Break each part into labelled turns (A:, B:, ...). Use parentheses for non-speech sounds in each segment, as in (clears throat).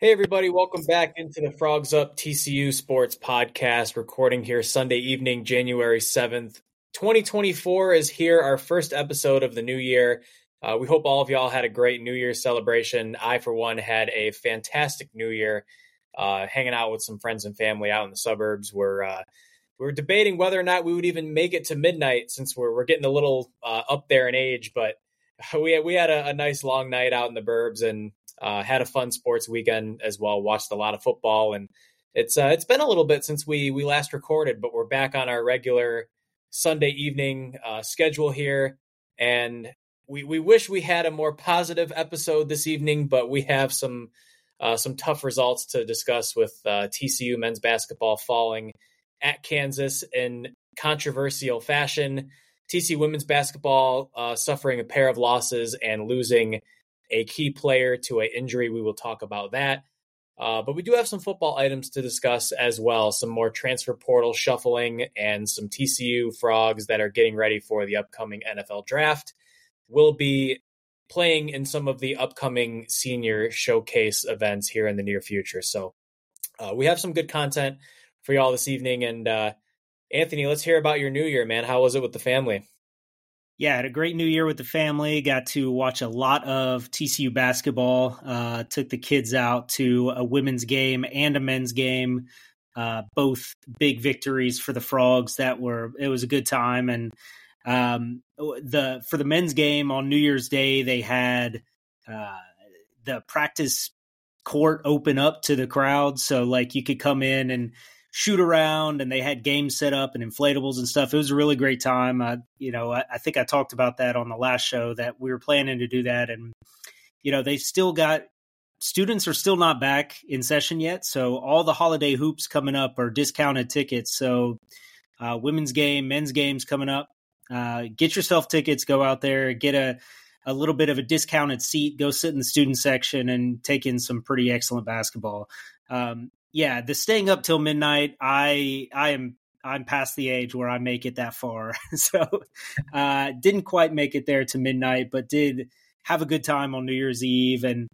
A: Hey, everybody, welcome back into the Frogs Up TCU Sports Podcast, recording here Sunday evening, January 7th. 2024 is here, our first episode of the new year. Uh, we hope all of y'all had a great New Year's celebration. I, for one, had a fantastic New Year, uh, hanging out with some friends and family out in the suburbs. We're uh, we were debating whether or not we would even make it to midnight since we're we're getting a little uh, up there in age, but (laughs) we we had a, a, nice long night out in the burbs and uh, had a fun sports weekend as well. Watched a lot of football, and it's uh, it's been a little bit since we we last recorded, but we're back on our regular Sunday evening uh, schedule here, and we we wish we had a more positive episode this evening, but we have some uh, some tough results to discuss with uh, TCU men's basketball falling at Kansas in controversial fashion. TCU women's basketball uh, suffering a pair of losses and losing a key player to an injury. We will talk about that. Uh, but we do have some football items to discuss as well. Some more transfer portal shuffling and some TCU frogs that are getting ready for the upcoming NFL draft. Will be playing in some of the upcoming senior showcase events here in the near future. So uh, we have some good content for y'all this evening. And uh, Anthony, let's hear about your new year, man. How was it with the family?
B: Yeah, had a great new year with the family. Got to watch a lot of TCU basketball. Uh, took the kids out to a women's game and a men's game. Uh, both big victories for the Frogs. That were it was a good time. And um, the for the men's game on New Year's Day, they had uh, the practice court open up to the crowd, so like you could come in and shoot around and they had games set up and inflatables and stuff. It was a really great time. I, you know, I, I, think I talked about that on the last show that we were planning to do that. And, you know, they've still got students are still not back in session yet. So all the holiday hoops coming up are discounted tickets. So uh, women's game, men's games coming up. Uh, get yourself tickets, go out there, get a, a little bit of a discounted seat, go sit in the student section and take in some pretty excellent basketball. Um, yeah, the staying up till midnight, I I am I'm past the age where I make it that far. (laughs) so uh didn't quite make it there to midnight, but did have a good time on New Year's Eve and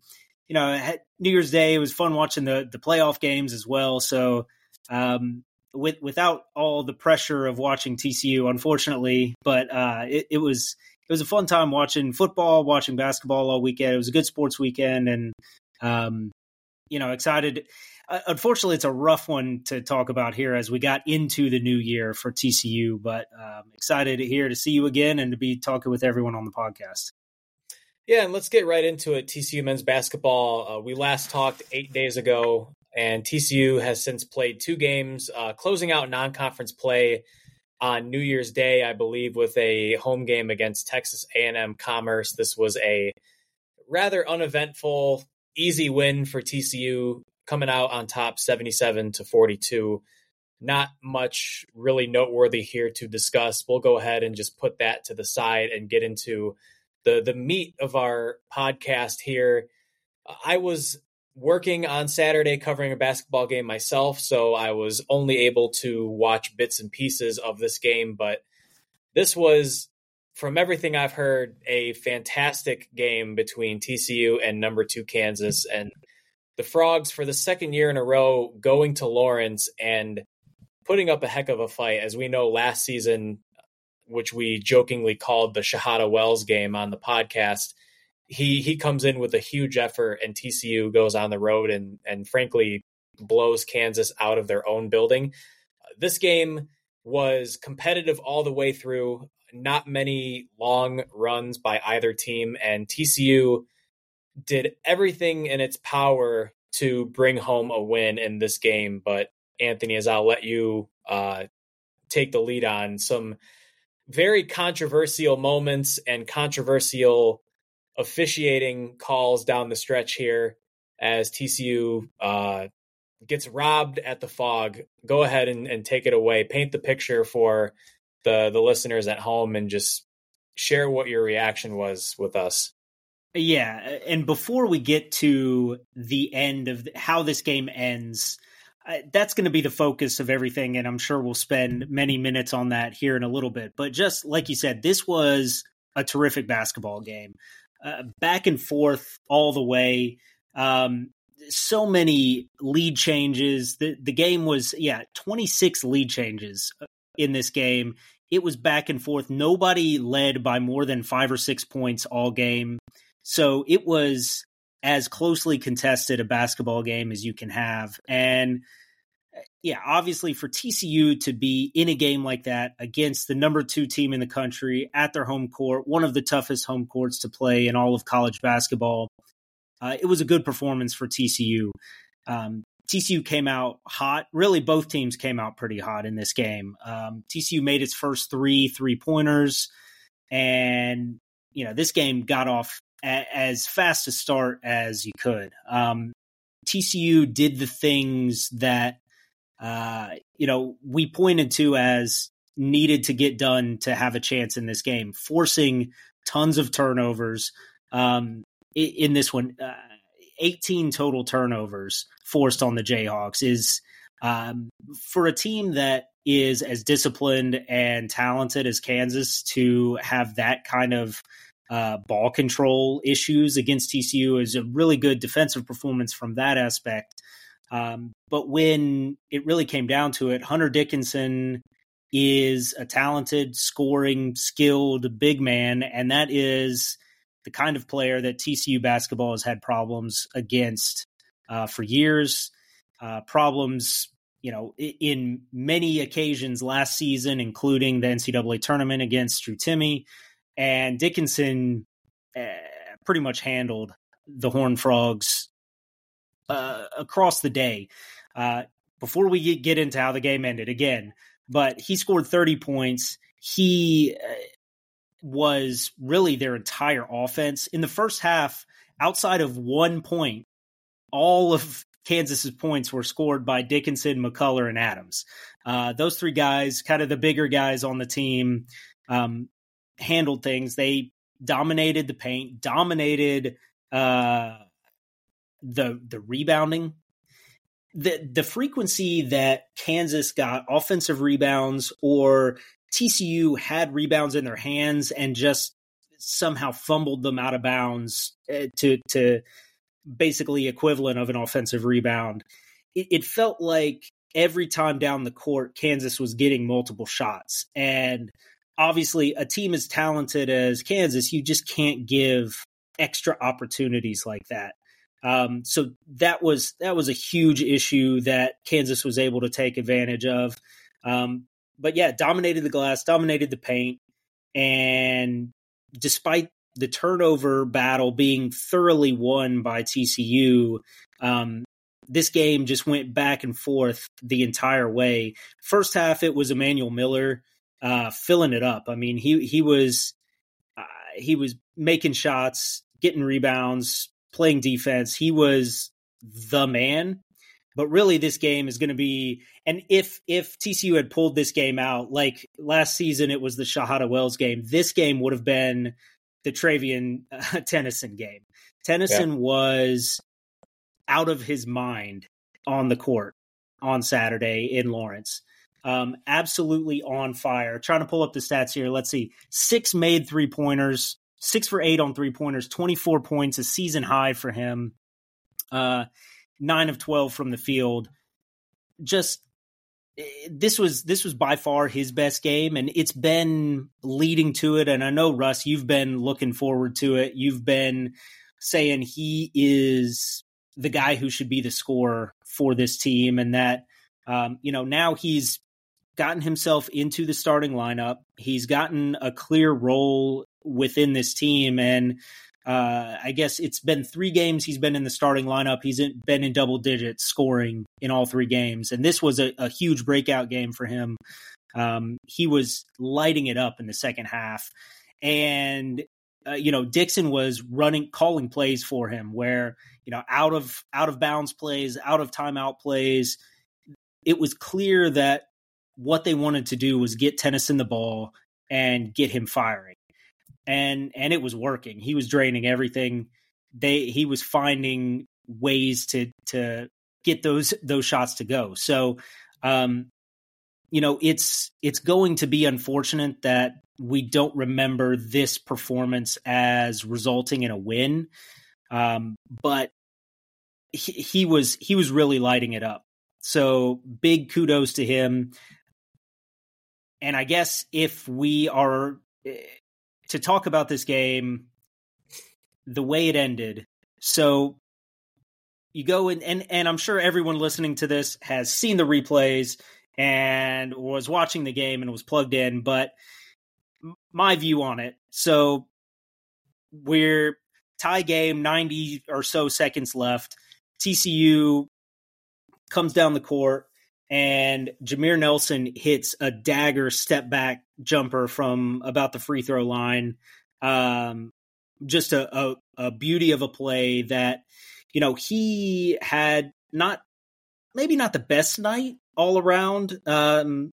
B: you know, New Year's Day it was fun watching the the playoff games as well. So um with without all the pressure of watching TCU, unfortunately, but uh it, it was it was a fun time watching football, watching basketball all weekend. It was a good sports weekend and um you know, excited uh, unfortunately, it's a rough one to talk about here as we got into the new year for TCU. But um, excited to here to see you again and to be talking with everyone on the podcast.
A: Yeah, and let's get right into it. TCU men's basketball. Uh, we last talked eight days ago, and TCU has since played two games, uh, closing out non-conference play on New Year's Day, I believe, with a home game against Texas A&M Commerce. This was a rather uneventful, easy win for TCU coming out on top 77 to 42. Not much really noteworthy here to discuss. We'll go ahead and just put that to the side and get into the the meat of our podcast here. I was working on Saturday covering a basketball game myself, so I was only able to watch bits and pieces of this game, but this was from everything I've heard a fantastic game between TCU and number 2 Kansas and the Frogs for the second year in a row going to Lawrence and putting up a heck of a fight. As we know, last season, which we jokingly called the Shahada Wells game on the podcast, he he comes in with a huge effort, and TCU goes on the road and and frankly blows Kansas out of their own building. This game was competitive all the way through. Not many long runs by either team, and TCU did everything in its power to bring home a win in this game. But Anthony, as I'll let you uh, take the lead on some very controversial moments and controversial officiating calls down the stretch here as TCU uh, gets robbed at the Phog. Go ahead and, and take it away. Paint the picture for the the listeners at home and just share what your reaction was with us.
B: Yeah, and before we get to the end of the, how this game ends, uh, that's going to be the focus of everything, and I'm sure we'll spend many minutes on that here in a little bit. But just like you said, this was a terrific basketball game, uh, back and forth all the way. Um, so many lead changes. The the game was yeah, 26 lead changes uh, in this game. It was back and forth. Nobody led by more than 5 or 6 points all game. So it was as closely contested a basketball game as you can have. And uh, yeah, obviously for TCU to be in a game like that against the number two team in the country at their home court, one of the toughest home courts to play in all of college basketball, uh, it was a good performance for TCU. Um, TCU came out hot. Really, both teams came out pretty hot in this game. Um, TCU made its first three three pointers, and you know this game got off as fast a start as you could. Um, TCU did the things that uh, you know we pointed to as needed to get done to have a chance in this game, forcing tons of turnovers. Um, in this one, uh, 18 total turnovers forced on the Jayhawks is um, for a team that is as disciplined and talented as Kansas to have that kind of uh, ball control issues against TCU is a really good defensive performance from that aspect. Um, but when it really came down to it, Hunter Dickinson is a talented, scoring, skilled big man, and that is the kind of player that TCU basketball has had problems against uh, for years. Uh, problems, you know, in many occasions last season, including the NCAA tournament against Drew Timme. And Dickinson uh, pretty much handled the Horn Frogs uh, across the day. Uh, before we get into how the game ended, again, but he scored 30 points. He uh, was really their entire offense. In the first half, outside of one point, all of Kansas's points were scored by Dickinson, McCullar, and Adams. Uh, those three guys, kind of the bigger guys on the team, um, handled things. They dominated the paint, dominated uh, the the rebounding. The the frequency that Kansas got offensive rebounds or TCU had rebounds in their hands and just somehow fumbled them out of bounds eh, to to basically equivalent of an offensive rebound. It, it felt like every time down the court, Kansas was getting multiple shots, and obviously, a team as talented as Kansas, you just can't give extra opportunities like that. Um, so that was that was a huge issue that Kansas was able to take advantage of. Um, but yeah, dominated the glass, dominated the paint, and despite the turnover battle being thoroughly won by TCU, um, this game just went back and forth the entire way. First half, it was Emanuel Miller uh, filling it up. I mean, he he was uh, he was making shots, getting rebounds, playing defense. He was the man. But really, this game is going to be, and if if TCU had pulled this game out, like last season, it was the Shahada Wells game. This game would have been the Travian uh, (laughs) Tennyson game. Tennyson yeah. was out of his mind on the court on Saturday in Lawrence. Um, absolutely on fire. Trying to pull up the stats here. Let's see. Six made three pointers, six for eight on three pointers, 24 points, a season high for him. Uh, nine of 12 from the field. Just eh, this was this was by far his best game and it's been leading to it and I know Russ you've been looking forward to it you've been saying he is the guy who should be the scorer for this team and that um, you know now he's gotten himself into the starting lineup he's gotten a clear role within this team and uh, I guess it's been three games he's been in the starting lineup. He's been in double digits scoring in all three games, and this was a, a huge breakout game for him. Um, he was lighting it up in the second half, and uh, you know Dixon was running, calling plays for him, where you know out of out of bounds plays, out of timeout plays. It was clear that what they wanted to do was get Tennyson the ball and get him firing and and it was working. He was draining everything. They he was finding ways to to get those those shots to go. So um you know, it's it's going to be unfortunate that we don't remember this performance as resulting in a win. Um but he, he was he was really lighting it up. So big kudos to him. And I guess if we are eh, to talk about this game, the way it ended. So you go in, and and I'm sure everyone listening to this has seen the replays and was watching the game and was plugged in, but my view on it. So we're tie game, 90 or so seconds left. TCU comes down the court and Jameer Nelson hits a dagger step back jumper from about the free throw line. Um, just a, a, a beauty of a play that, you know, he had not maybe not the best night all around, um,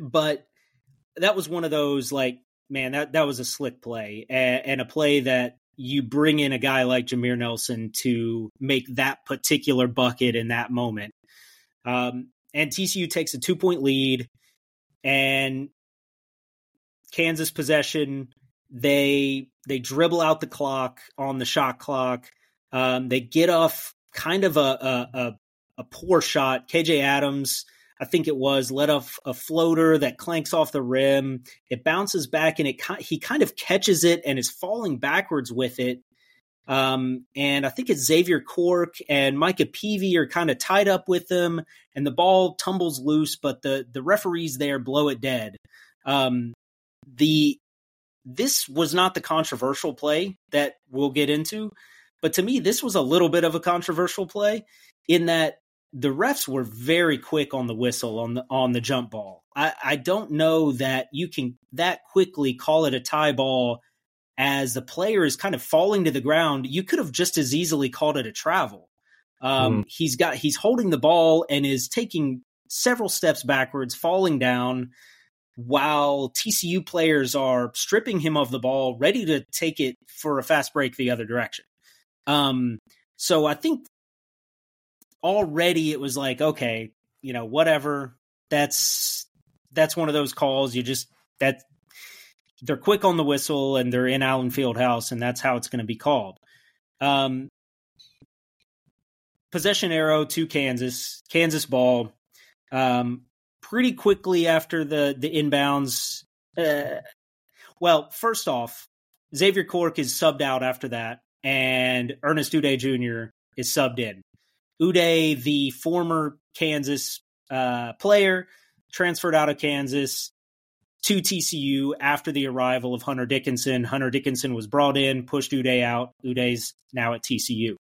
B: but that was one of those like, man, that that was a slick play and, and a play that you bring in a guy like Jameer Nelson to make that particular bucket in that moment. Um, and TCU takes a two point lead, and Kansas possession. They they dribble out the clock on the shot clock. Um, they get off kind of a, a, a a poor shot. KJ Adams, I think it was, let off a floater that clanks off the rim. It bounces back and it he kind of catches it and is falling backwards with it. Um, and I think it's Xavier Cork and Micah Peavy are kind of tied up with them, and the ball tumbles loose, but the the referees there blow it dead. Um, the this was not the controversial play that we'll get into, but to me, this was a little bit of a controversial play in that the refs were very quick on the whistle on the on the jump ball. I, I don't know that you can that quickly call it a tie ball as the player is kind of falling to the ground. You could have just as easily called it a travel. Um, mm. He's got he's holding the ball and is taking several steps backwards, falling down, while TCU players are stripping him of the ball, ready to take it for a fast break the other direction. Um, so I think already it was like, okay, you know, whatever. That's that's one of those calls you just that they're quick on the whistle and they're in Allen Fieldhouse, and that's how it's going to be called. Um, possession arrow to Kansas, Kansas ball. Um, pretty quickly after the the inbounds. Uh, well, first off, Xavier Cork is subbed out after that, and Ernest Udeh Jr. is subbed in. Udeh, the former Kansas uh, player, transferred out of Kansas to TCU after the arrival of Hunter Dickinson. Hunter Dickinson was brought in, pushed Udeh out. Udeh's now at TCU.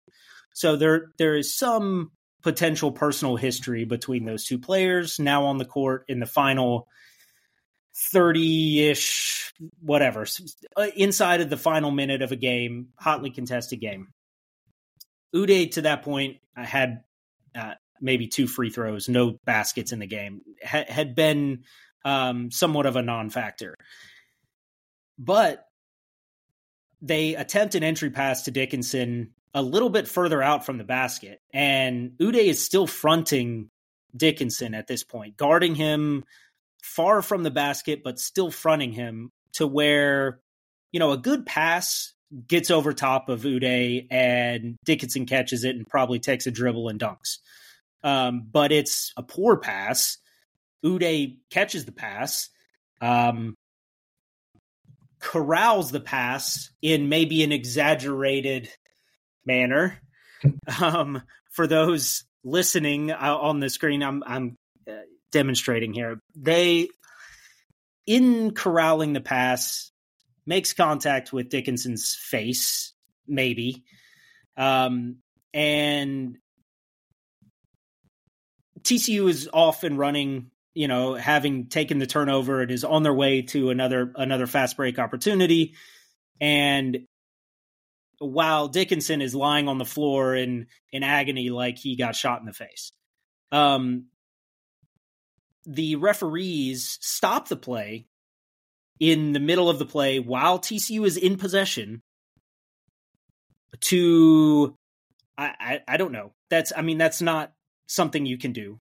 B: So there there is some potential personal history between those two players now on the court in the final 30-ish whatever uh, inside of the final minute of a game hotly contested game Udeh to that point had uh, maybe two free throws, no baskets in the game, had, had been um, somewhat of a non-factor. But they attempt an entry pass to Dickinson a little bit further out from the basket, and Udeh is still fronting Dickinson at this point, guarding him far from the basket, but still fronting him to where, you know, a good pass gets over top of Udeh and Dickinson catches it and probably takes a dribble and dunks. Um, but it's a poor pass. Udeh catches the pass, um, corrals the pass in maybe an exaggerated manner. (laughs) um, for those listening uh, on the screen, I'm, I'm uh, demonstrating here. They, in corralling the pass, makes contact with Dickinson's face, maybe. Um, and TCU is off and running, you know, having taken the turnover, it is on their way to another another fast break opportunity. And while Dickinson is lying on the floor in in agony like he got shot in the face. Um the referees stop the play in the middle of the play while TCU is in possession to I, I, I don't know. That's I mean that's not something you can do.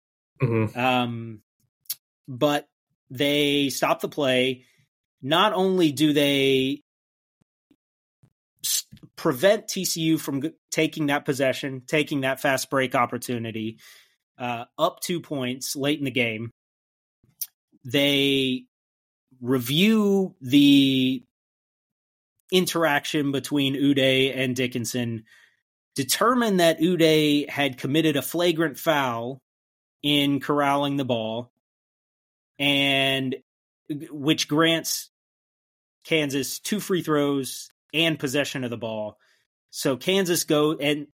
B: Mm-hmm. Um, but they stop the play. Not only do they prevent TCU from taking that possession, taking that fast break opportunity, uh, up two points late in the game. They review the interaction between Udeh and Dickinson, determine that Udeh had committed a flagrant foul in corralling the ball, and which grants Kansas two free throws and possession of the ball. So Kansas go and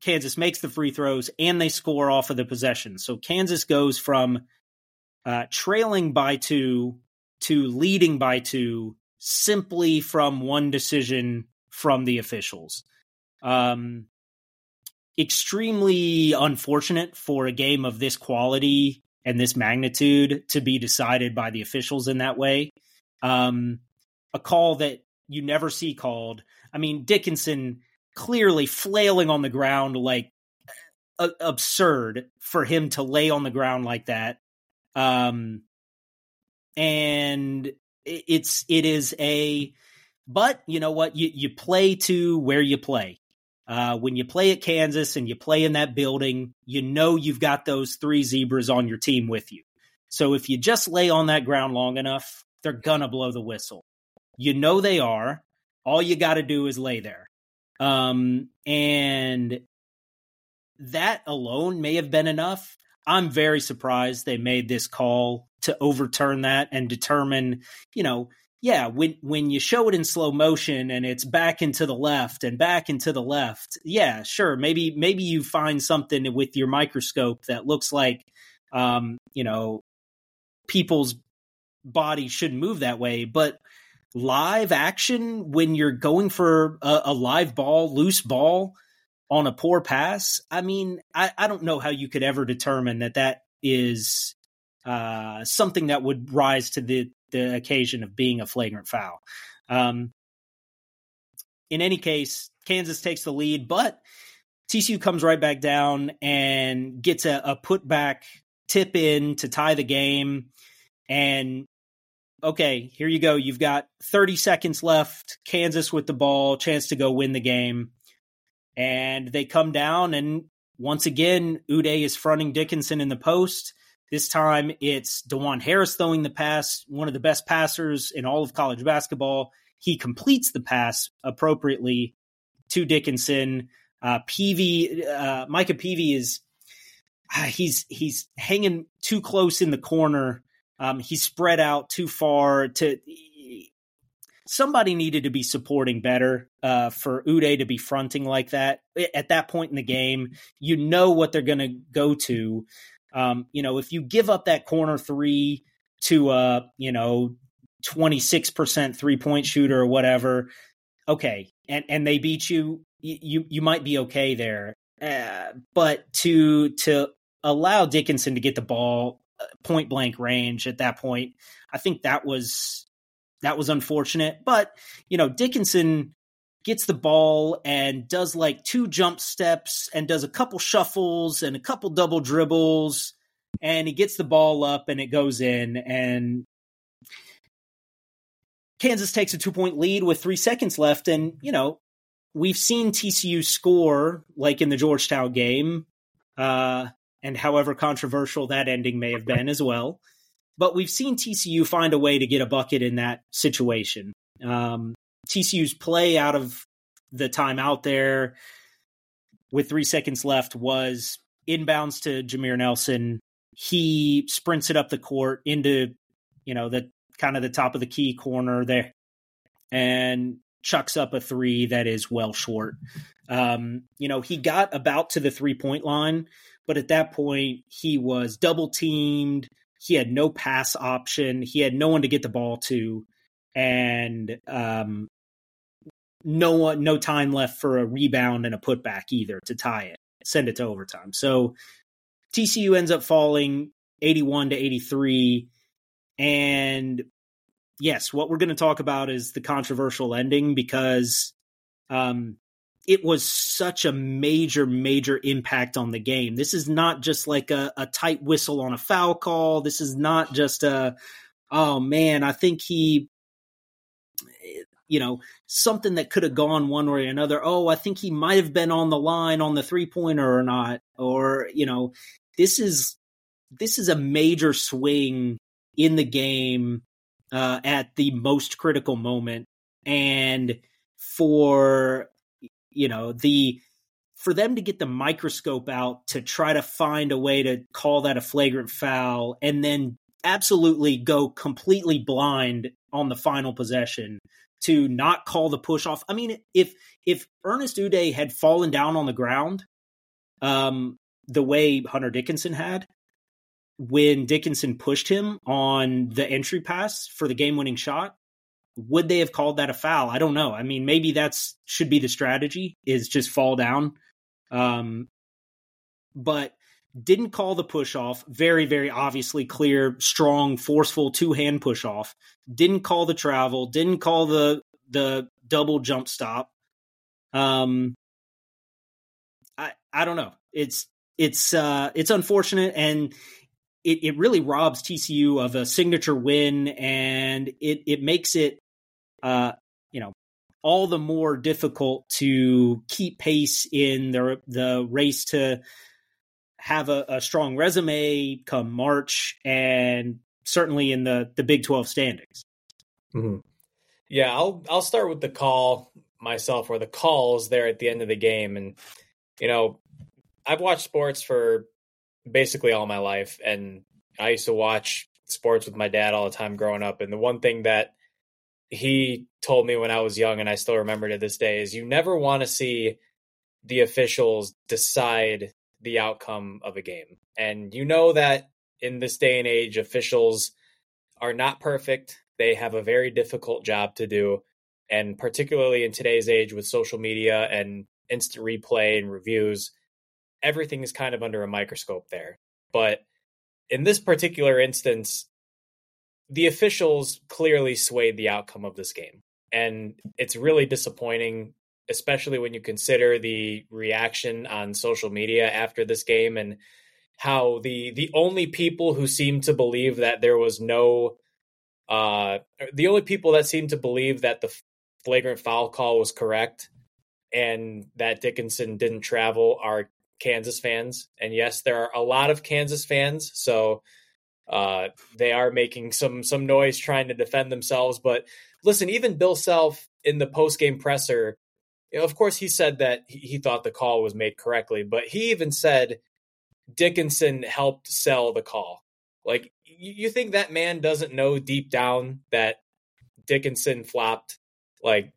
B: Kansas makes the free throws and they score off of the possession. So Kansas goes from uh, trailing by two to leading by two simply from one decision from the officials. Um, extremely unfortunate for a game of this quality and this magnitude to be decided by the officials in that way. Um, a call that you never see called. I mean, Dickinson clearly flailing on the ground like absurd for him to lay on the ground like that. Um, and it's it is a but you know what you you play to where you play uh, when you play at Kansas and you play in that building, you know you've got those three zebras on your team with you. So if you just lay on that ground long enough, they're gonna blow the whistle. You know they are. All you got to do is lay there. Um, and that alone may have been enough. I'm very surprised they made this call to overturn that and determine, you know, yeah, when when you show it in slow motion and it's back into the left and back into the left, yeah, sure, maybe maybe you find something with your microscope that looks like, um, you know, people's body shouldn't move that way, but live action when you're going for a, a live ball, loose ball on a poor pass, I mean, I, I don't know how you could ever determine that that is uh, something that would rise to the the occasion of being a flagrant foul. Um, in any case, Kansas takes the lead, but TCU comes right back down and gets a, a putback tip in to tie the game. And okay, here you go. You've got 30 seconds left. Kansas with the ball, chance to go win the game. And they come down, and once again, Udeh is fronting Dickinson in the post. This time it's Dajuan Harris throwing the pass, one of the best passers in all of college basketball. He completes the pass appropriately to Dickinson. Uh, Peavy, uh, Micah Peavy is uh, he's he's hanging too close in the corner. Um, he's spread out too far to. Somebody needed to be supporting better uh, for Udeh to be fronting like that at that point in the game. You know what they're going to go to. Um, you know, if you give up that corner three to a, you know, 26% three point shooter or whatever, okay. And, and they beat you, you, you might be okay there. Uh, but to, to allow Dickinson to get the ball uh, point blank range at that point, I think that was, that was unfortunate. But, you know, Dickinson, gets the ball and does like two jump steps and does a couple shuffles and a couple double dribbles and he gets the ball up and it goes in and Kansas takes a two point lead with three seconds left. And you know we've seen TCU score like in the Georgetown game uh, and however controversial that ending may have been as well. But we've seen TCU find a way to get a bucket in that situation. Um, TCU's play out of the time out there with three seconds left was inbounds to Jameer Nelson. He sprints it up the court into, you know, the kind of the top of the key corner there and chucks up a three that is well short. Um, you know, he got about to the three point line, but at that point he was double teamed. He had no pass option. He had no one to get the ball to. And um, no one, no time left for a rebound and a putback either to tie it, send it to overtime. So TCU ends up falling 81 to 83. And yes, what we're going to talk about is the controversial ending because um, it was such a major, major impact on the game. This is not just like a, a tight whistle on a foul call. This is not just a, oh man, I think he you know, something that could have gone one way or another. Oh, I think he might have been on the line on the three pointer or not. Or, you know, this is this is a major swing in the game uh, at the most critical moment. And for you know the for them to get the microscope out to try to find a way to call that a flagrant foul and then absolutely go completely blind on the final possession to not call the push off. I mean, if if Ernest Udeh had fallen down on the ground, um, the way Hunter Dickinson had, when Dickinson pushed him on the entry pass for the game winning shot, would they have called that a foul? I don't know. I mean, maybe that's should be the strategy is just fall down. Um, but didn't call the push off. Very, very obviously clear, strong, forceful two hand push off. Didn't call the travel. Didn't call the the double jump stop. Um, I I don't know. It's it's uh it's unfortunate and it, it really robs TCU of a signature win and it it makes it uh you know all the more difficult to keep pace in the the race to have a, a strong resume come March and certainly in the the Big 12 standings.
A: Mm-hmm. Yeah, I'll I'll start with the call myself or the calls there at the end of the game and you know, I've watched sports for basically all my life and I used to watch sports with my dad all the time growing up and the one thing that he told me when I was young and I still remember to this day is you never want to see the officials decide the outcome of a game. And you know that in this day and age, officials are not perfect. They have a very difficult job to do. And particularly in today's age with social media and instant replay and reviews, everything is kind of under a microscope there. But in this particular instance, the officials clearly swayed the outcome of this game. And it's really disappointing especially when you consider the reaction on social media after this game and how the the only people who seem to believe that there was no uh the only people that seem to believe that the flagrant foul call was correct and that Dickinson didn't travel are Kansas fans. And yes, there are a lot of Kansas fans, so uh, they are making some some noise trying to defend themselves. But listen, even Bill Self in the post game presser you know, of course, he said that he thought the call was made correctly, but he even said Dickinson helped sell the call. Like, you think that man doesn't know deep down that Dickinson flopped? Like,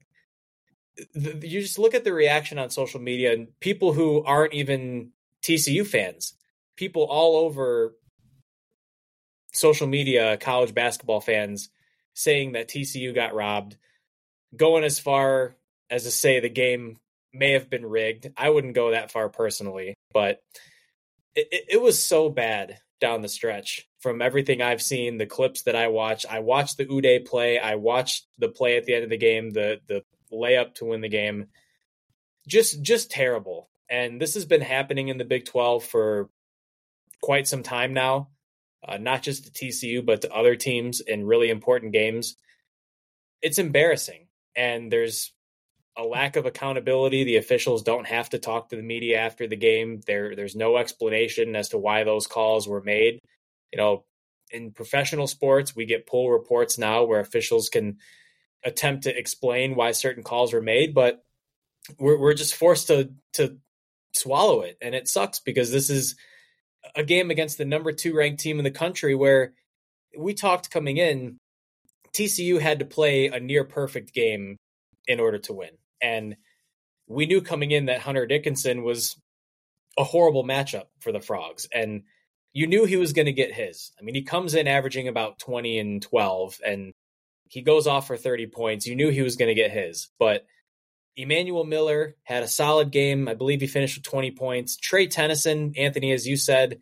A: you just look at the reaction on social media and people who aren't even TCU fans, people all over social media, college basketball fans saying that TCU got robbed, going as far as to say the game may have been rigged. I wouldn't go that far personally, but it, it, it was so bad down the stretch from everything I've seen, the clips that I watched. I watched the Udeh play. I watched the play at the end of the game, the the layup to win the game. Just just terrible. And this has been happening in the Big 12 for quite some time now. Uh, not just to TCU, but to other teams in really important games. It's embarrassing. And there's a lack of accountability. The officials don't have to talk to the media after the game. There, there's no explanation as to why those calls were made. You know, in professional sports, we get pool reports now where officials can attempt to explain why certain calls were made, but we're we're just forced to to swallow it, and it sucks because this is a game against the number two ranked team in the country where we talked coming in. TCU had to play a near perfect game in order to win. And we knew coming in that Hunter Dickinson was a horrible matchup for the Frogs. And you knew he was going to get his. I mean, he comes in averaging about 20 and 12, and he goes off for 30 points. You knew he was going to get his. But Emanuel Miller had a solid game. I believe he finished with 20 points. Trey Tennyson, Anthony, as you said,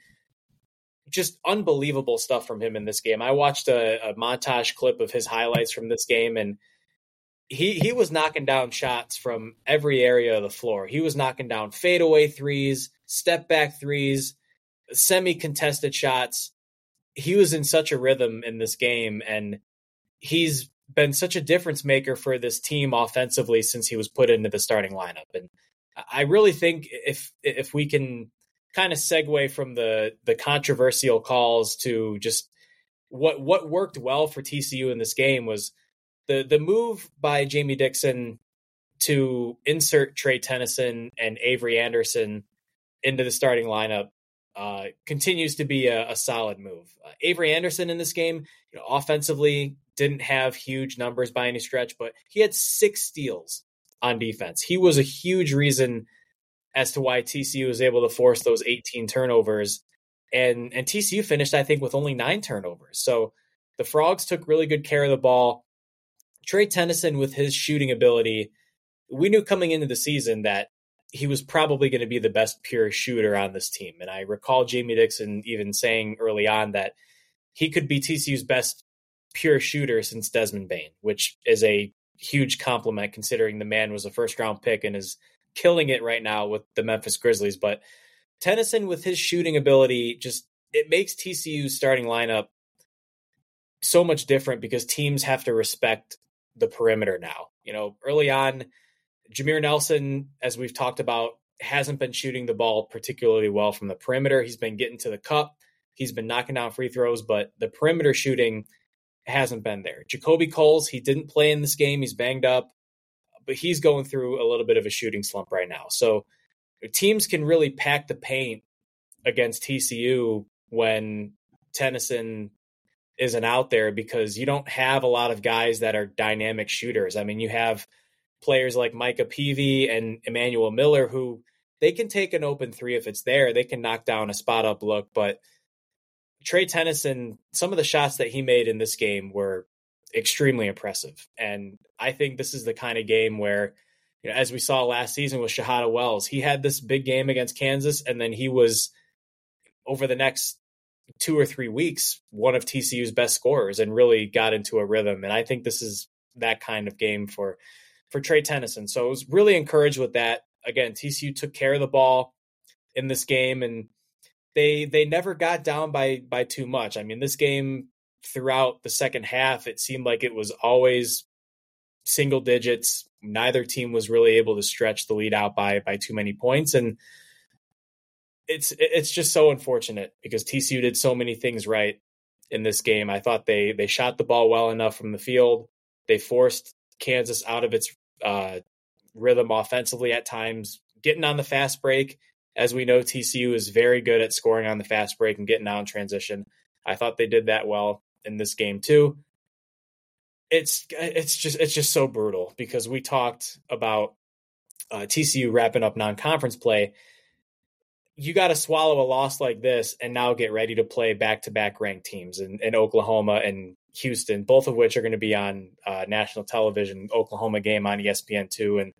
A: just unbelievable stuff from him in this game. I watched a, a montage clip of his highlights from this game, and he he was knocking down shots from every area of the floor. He was knocking down fadeaway threes, step back threes, semi contested shots. He was in such a rhythm in this game, and he's been such a difference maker for this team offensively since he was put into the starting lineup. And I really think if if we can kind of segue from the the controversial calls to just what what worked well for TCU in this game was the the move by Jamie Dixon to insert Trey Tennyson and Avery Anderson into the starting lineup uh, continues to be a, a solid move. Uh, Avery Anderson in this game, you know, offensively didn't have huge numbers by any stretch, but he had six steals on defense. He was a huge reason as to why TCU was able to force those 18 turnovers. And and TCU finished, I think, with only nine turnovers. So the Frogs took really good care of the ball. Trey Tennyson, with his shooting ability, we knew coming into the season that he was probably going to be the best pure shooter on this team. And I recall Jamie Dixon even saying early on that he could be TCU's best pure shooter since Desmond Bane, which is a huge compliment considering the man was a first round pick and is killing it right now with the Memphis Grizzlies. But Tennyson, with his shooting ability, just it makes TCU's starting lineup so much different because teams have to respect the perimeter now. You know, early on, Jameer Nelson, as we've talked about, hasn't been shooting the ball particularly well from the perimeter. He's been getting to the cup, he's been knocking down free throws, but the perimeter shooting hasn't been there. JaKobe Coles, he didn't play in this game. He's banged up, but he's going through a little bit of a shooting slump right now. So teams can really pack the paint against TCU when Tennyson isn't out there because you don't have a lot of guys that are dynamic shooters. I mean, you have players like Micah Peavy and Emanuel Miller who they can take an open three if it's there. They can knock down a spot up look, but Trey Tennyson, some of the shots that he made in this game were extremely impressive. And I think this is the kind of game where, you know, as we saw last season with Shahada Wells, he had this big game against Kansas, and then he was over the next two or three weeks one of TCU's best scorers and really got into a rhythm. And I think this is that kind of game for for Trey Tennyson. So I was really encouraged with that. Again, TCU took care of the ball in this game and they they never got down by by too much. I mean, this game throughout the second half, it seemed like it was always single digits. Neither team was really able to stretch the lead out by by too many points, and it's it's just so unfortunate because TCU did so many things right in this game. I thought they they shot the ball well enough from the field. They forced Kansas out of its uh, rhythm offensively at times, getting on the fast break as we know, TCU is very good at scoring on the fast break and getting out in transition. I thought they did that well in this game too. It's it's just it's just so brutal because we talked about uh, TCU wrapping up non-conference play. You got to swallow a loss like this and now get ready to play back-to-back ranked teams in, in Oklahoma and Houston, both of which are going to be on uh, national television. Oklahoma game on ESPN two, and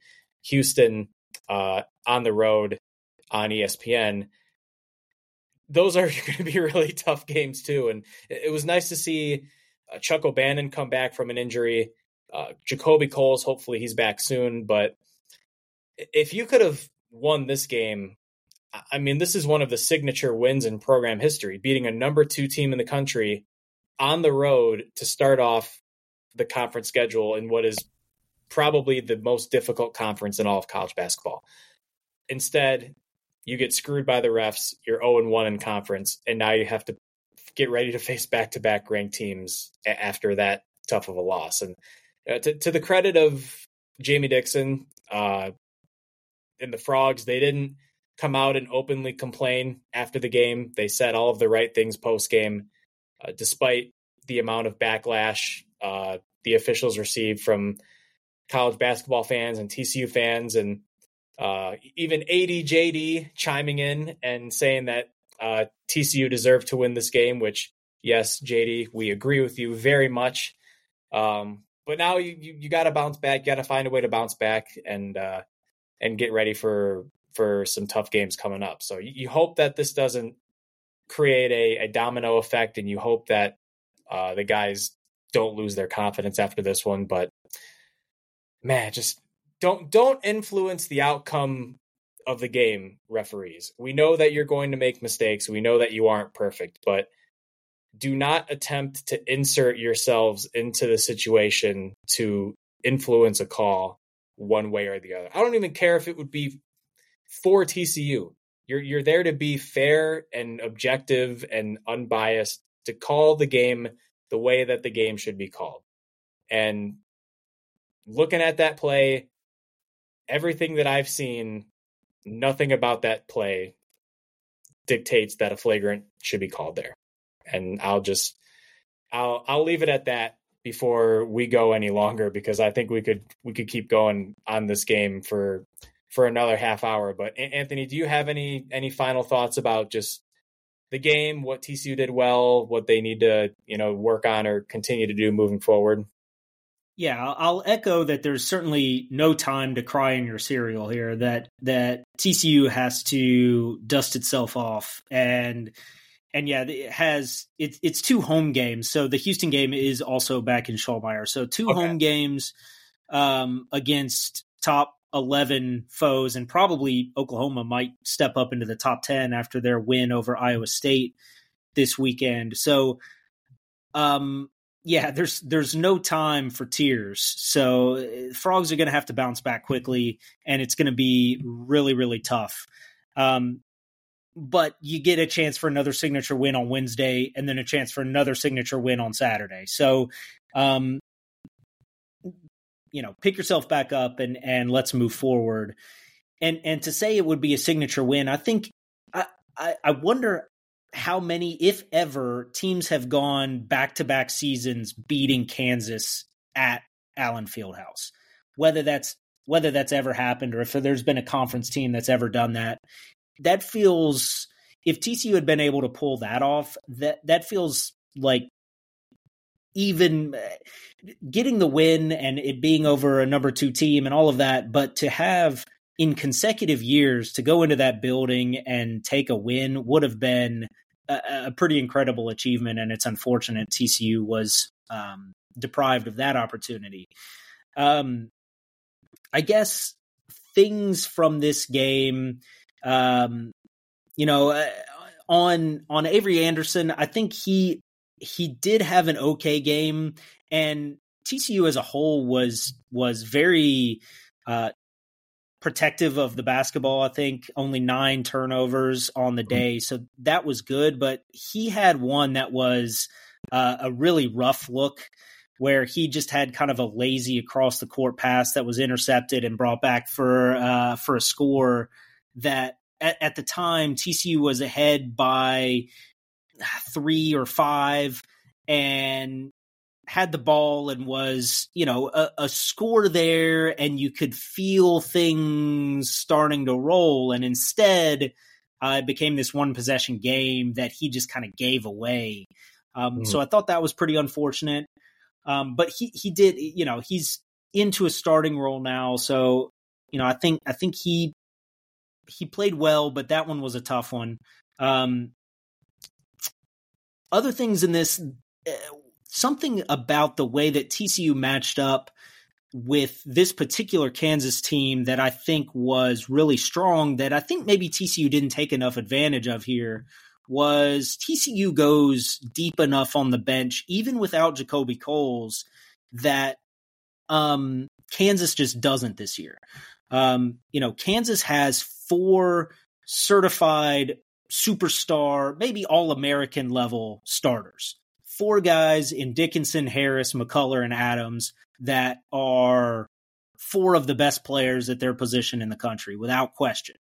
A: Houston uh, on the road on ESPN. Those are (laughs) going to be really tough games too, and it was nice to see uh, Chuck O'Bannon come back from an injury. Uh, JaKobe Coles, hopefully he's back soon. But if you could have won this game, I mean, this is one of the signature wins in program history, beating a number two team in the country on the road to start off the conference schedule in what is probably the most difficult conference in all of college basketball. Instead, you get screwed by the refs. You're 0 1 in conference, and now you have to get ready to (laughs) face back to back ranked teams after that tough of a loss. And uh, to, to, the credit of Jamie Dixon uh, and the Frogs, they didn't come out and openly complain after the game. They said all of the right things post game, uh, despite the amount of backlash uh, the officials received from college basketball fans and TCU fans and uh, even AD JD chiming in and saying that uh, TCU deserved to win this game, which, yes, JD, we agree with you very much. Um, but now you, you, you got to bounce back. You got to find a way to bounce back and uh, and get ready for for some tough games coming up. So you, you hope that this doesn't create a, a domino effect, and you hope that uh, the guys don't lose their confidence after this one. But man, just don't don't influence the outcome of the game referees we know that you're going to make mistakes we know that you aren't perfect but do not attempt to insert yourselves into the situation to influence a call one way or the other. I don't even care if it would be for TCU. You're you're there to be fair and objective and unbiased to call the game the way that the game should be called. And looking at that play, everything that I've seen, nothing about that play dictates that a flagrant should be called there. And I'll just I'll I'll leave it at that before we go any longer because I think we could we could keep going on this game for for another half hour. But Anthony, do you have any any final thoughts about just the game, what TCU did well, what they need to you know work on or continue to do moving forward?
B: Yeah, I'll echo that there's certainly no time to cry in your cereal here. That that TCU has to dust itself off and and yeah, it has it's it's two home games. So the Houston game is also back in Schollmaier. So two okay. home games um, against top 11 foes, and probably Oklahoma might step up into the top 10 after their win over Iowa State this weekend. So, um, yeah, there's there's no time for tears. So uh, frogs are going to have to bounce back quickly, and it's going to be really really tough. Um, but you get a chance for another signature win on Wednesday, and then a chance for another signature win on Saturday. So, um, you know, pick yourself back up and and let's move forward. And and to say it would be a signature win, I think I I, I wonder how many, if ever, teams have gone back to back seasons beating Kansas at Allen Fieldhouse. Whether that's whether that's ever happened or if there's been a conference team that's ever done that, that feels if TCU had been able to pull that off, that that feels like even getting the win and it being over a number two team and all of that, but to have in consecutive years to go into that building and take a win would have been a, a pretty incredible achievement. And it's unfortunate TCU was um, deprived of that opportunity. Um, I guess things from this game, um, you know, uh, on on Avery Anderson, I think he he did have an okay game, and TCU as a whole was was very uh, protective of the basketball. I think only nine turnovers on the mm-hmm. day, so that was good. But he had one that was uh, a really rough look, where he just had kind of a lazy across the court pass that was intercepted and brought back for uh, for a score that at, at the time TCU was ahead by three or five and had the ball and was, you know, a, a, score there and you could feel things starting to roll. And instead, uh, it became this one possession game that he just kind of gave away. Um, mm. So I thought that was pretty unfortunate. Um, but he, he did, you know, he's into a starting role now. So, you know, I think, I think he, he played well, but that one was a tough one. Um, other things in this, uh, something about the way that TCU matched up with this particular Kansas team that I think was really strong that I think maybe TCU didn't take enough advantage of here was TCU goes deep enough on the bench, even without JaKobe Coles, that um, Kansas just doesn't this year. Um, you know, Kansas has four certified superstar, maybe all American level starters four guys in Dickinson, Harris, McCullar, and Adams that are four of the best players at their position in the country, without question.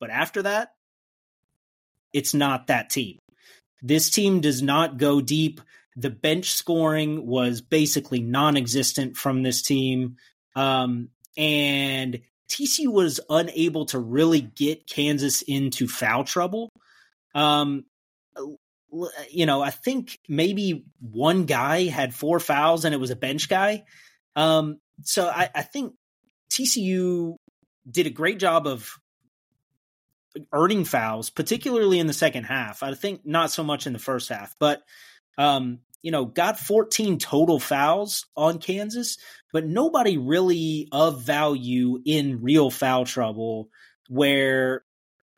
B: But after that, it's not that team. This team does not go deep. The bench scoring was basically non existent from this team. Um, and TCU was unable to really get Kansas into foul trouble. Um, you know, I think maybe one guy had four fouls and it was a bench guy. Um, so I, I think TCU did a great job of earning fouls, particularly in the second half. I think not so much in the first half, but um, you know, got 14 total fouls on Kansas, but nobody really of value in real foul trouble where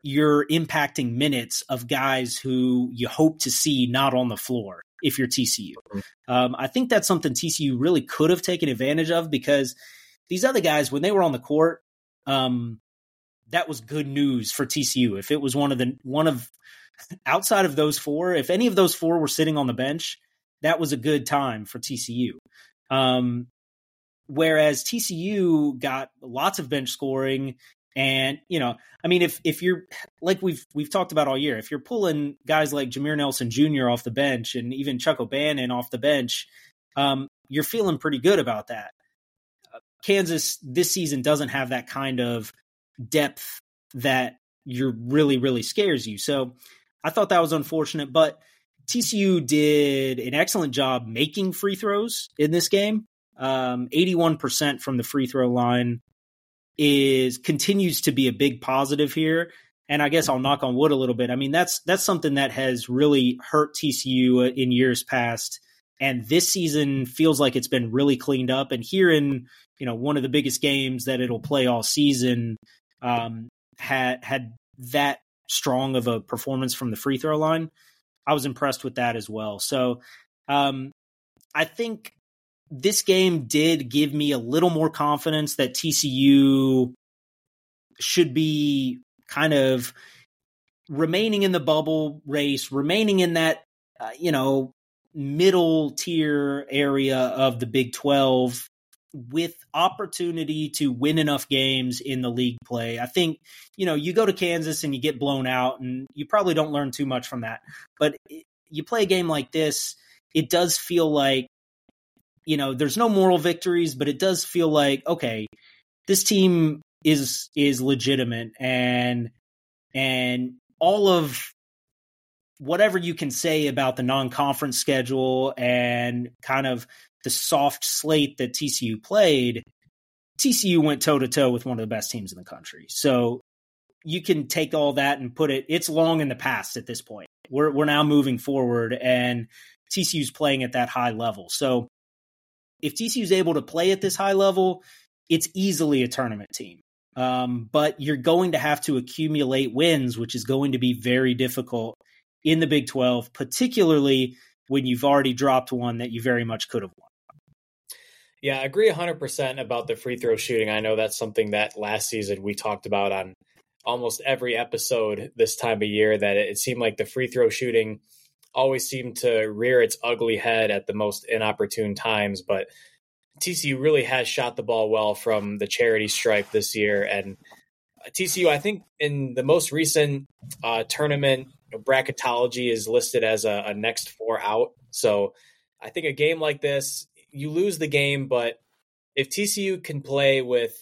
B: you're impacting minutes of guys who you hope to see not on the floor. if you're TCU. Um, I think that's something TCU really could have taken advantage of because these other guys, when they were on the court, um, that was good news for TCU. If it was one of the one of (laughs) outside of those four, if any of those four were sitting on the bench, that was a good time for TCU. Um, whereas TCU got lots of bench scoring and you know, I mean, if if you're like we've we've talked about all year, if you're pulling guys like Jameer Nelson Jr. off the bench and even Chuck O'Bannon off the bench, um, you're feeling pretty good about that. Kansas this season doesn't have that kind of depth that you're really really scares you. So I thought that was unfortunate, but TCU did an excellent job making free throws in this game. Um, 81% from the free throw line is continues to be a big positive here. And I guess I'll knock on wood a little bit. I mean, that's that's something that has really hurt TCU in years past. And this season feels like it's been really cleaned up. And here in, you know, one of the biggest games that it'll play all season, um, had had that strong of a performance from the free throw line. I was impressed with that as well. So um, I think this game did give me a little more confidence that TCU should be kind of remaining in the bubble race, remaining in that, uh, you know, middle tier area of the Big 12 with opportunity to win enough games in the league play. I think, you know, you go to Kansas and you get blown out and you probably don't learn too much from that. But you play a game like this, it does feel like you know, there's no moral victories, but it does feel like okay, this team is is legitimate and and all of whatever you can say about the non-conference schedule and kind of the soft slate that TCU played, TCU went toe to toe with one of the best teams in the country. So you can take all that and put it it's long in the past at this point. We're we're now moving forward and TCU's playing at that high level. So if TCU is able to play at this high level, it's easily a tournament team. Um, but you're going to have to accumulate wins, which is going to be very difficult in the Big 12, particularly when you've already dropped one that you very much could have won.
A: Yeah, I agree 100% about the free throw shooting. I know that's something that last season we talked about on almost every episode this time of year that it seemed like the free throw shooting – always seemed to rear its ugly head at the most inopportune times. But TCU really has shot the ball well from the charity stripe this year. And TCU, I think, in the most recent uh, tournament, bracketology is listed as a, a next four out. So I think a game like this, you lose the game, but if TCU can play with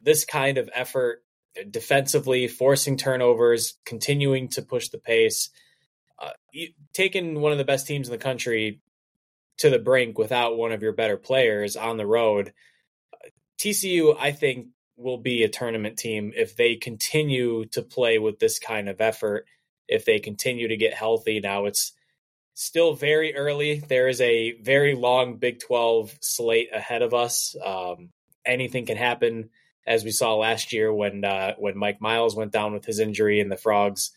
A: this kind of effort defensively, forcing turnovers, continuing to push the pace, uh, taking one of the best teams in the country to the brink without one of your better players on the road, TCU, I think, will be a tournament team if they continue to play with this kind of effort. If they continue to get healthy, now it's still very early. There is a very long Big 12 slate ahead of us. Um, anything can happen, as we saw last year when uh, when Mike Miles went down with his injury and the Frogs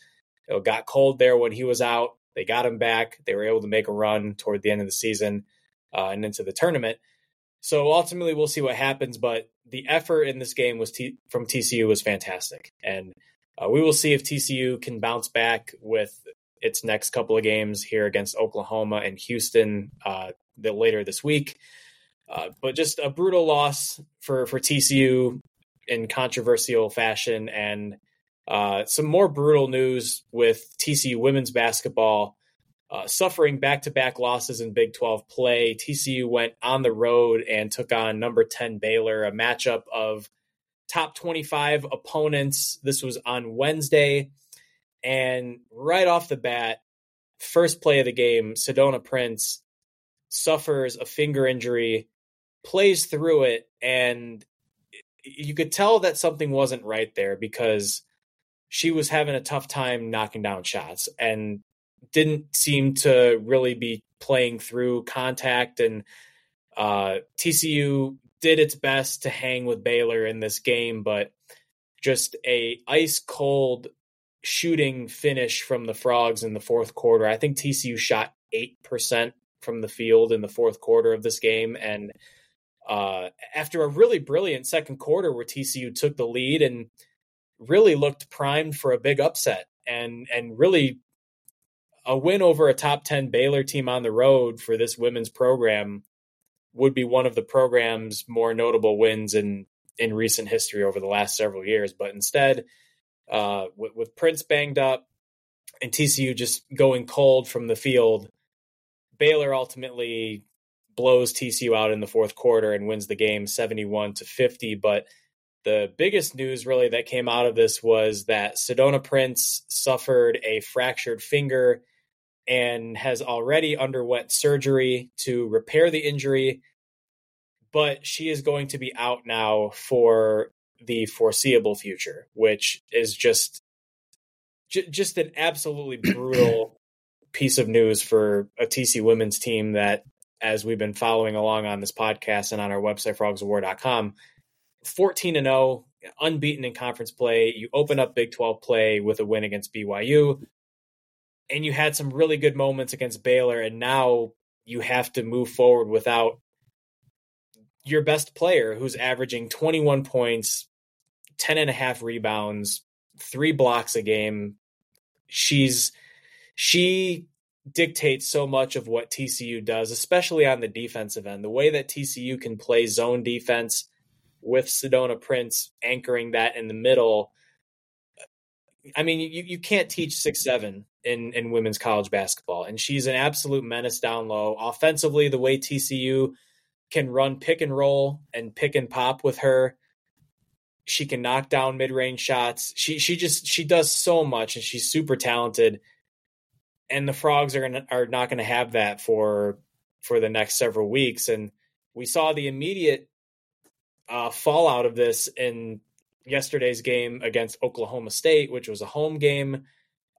A: it got cold there when he was out. They got him back. They were able to make a run toward the end of the season uh, and into the tournament. So ultimately, we'll see what happens. But the effort in this game was T- from TCU was fantastic, and uh, we will see if TCU can bounce back with its next couple of games here against Oklahoma and Houston uh, the, later this week. Uh, but just a brutal loss for for TCU in controversial fashion, and uh, some more brutal news with TCU women's basketball uh, suffering back to back losses in Big 12 play. TCU went on the road and took on number 10 Baylor, a matchup of top 25 opponents. This was on Wednesday. And right off the bat, first play of the game, Sedona Prince suffers a finger injury, plays through it, and you could tell that something wasn't right there because she was having a tough time knocking down shots and didn't seem to really be playing through contact and uh, TCU did its best to hang with Baylor in this game, but just a ice cold shooting finish from the Frogs in the fourth quarter. I think TCU shot 8% from the field in the fourth quarter of this game. And uh, after a really brilliant second quarter where TCU took the lead and really looked primed for a big upset and and really a win over a top 10 Baylor team on the road for this women's program would be one of the program's more notable wins in in recent history over the last several years. But instead, uh, with, with Prince banged up and TCU just going cold from the field, Baylor ultimately blows TCU out in the fourth quarter and wins the game 71 to 50. But the biggest news really that came out of this was that Sedona Prince suffered a fractured finger and has already underwent surgery to repair the injury. But she is going to be out now for the foreseeable future, which is just just an absolutely (clears throat) brutal piece of news for a TC women's team that, as we've been following along on this podcast and on our website, frogsofwar.com, 14 and 0, unbeaten in conference play. You open up Big 12 play with a win against BYU, and you had some really good moments against Baylor, and now you have to move forward without your best player who's averaging 21 points, 10 and a half rebounds, three blocks a game. She's she dictates so much of what TCU does, especially on the defensive end. The way that TCU can play zone defense with Sedona Prince anchoring that in the middle. I mean, you, you can't teach six seven in in women's college basketball, and she's an absolute menace down low. Offensively, the way TCU can run pick and roll and pick and pop with her, she can knock down mid range shots. She she just she does so much, and she's super talented. And the frogs are gonna, are not going to have that for for the next several weeks. And we saw the immediate uh, fallout of this in yesterday's game against Oklahoma State, which was a home game.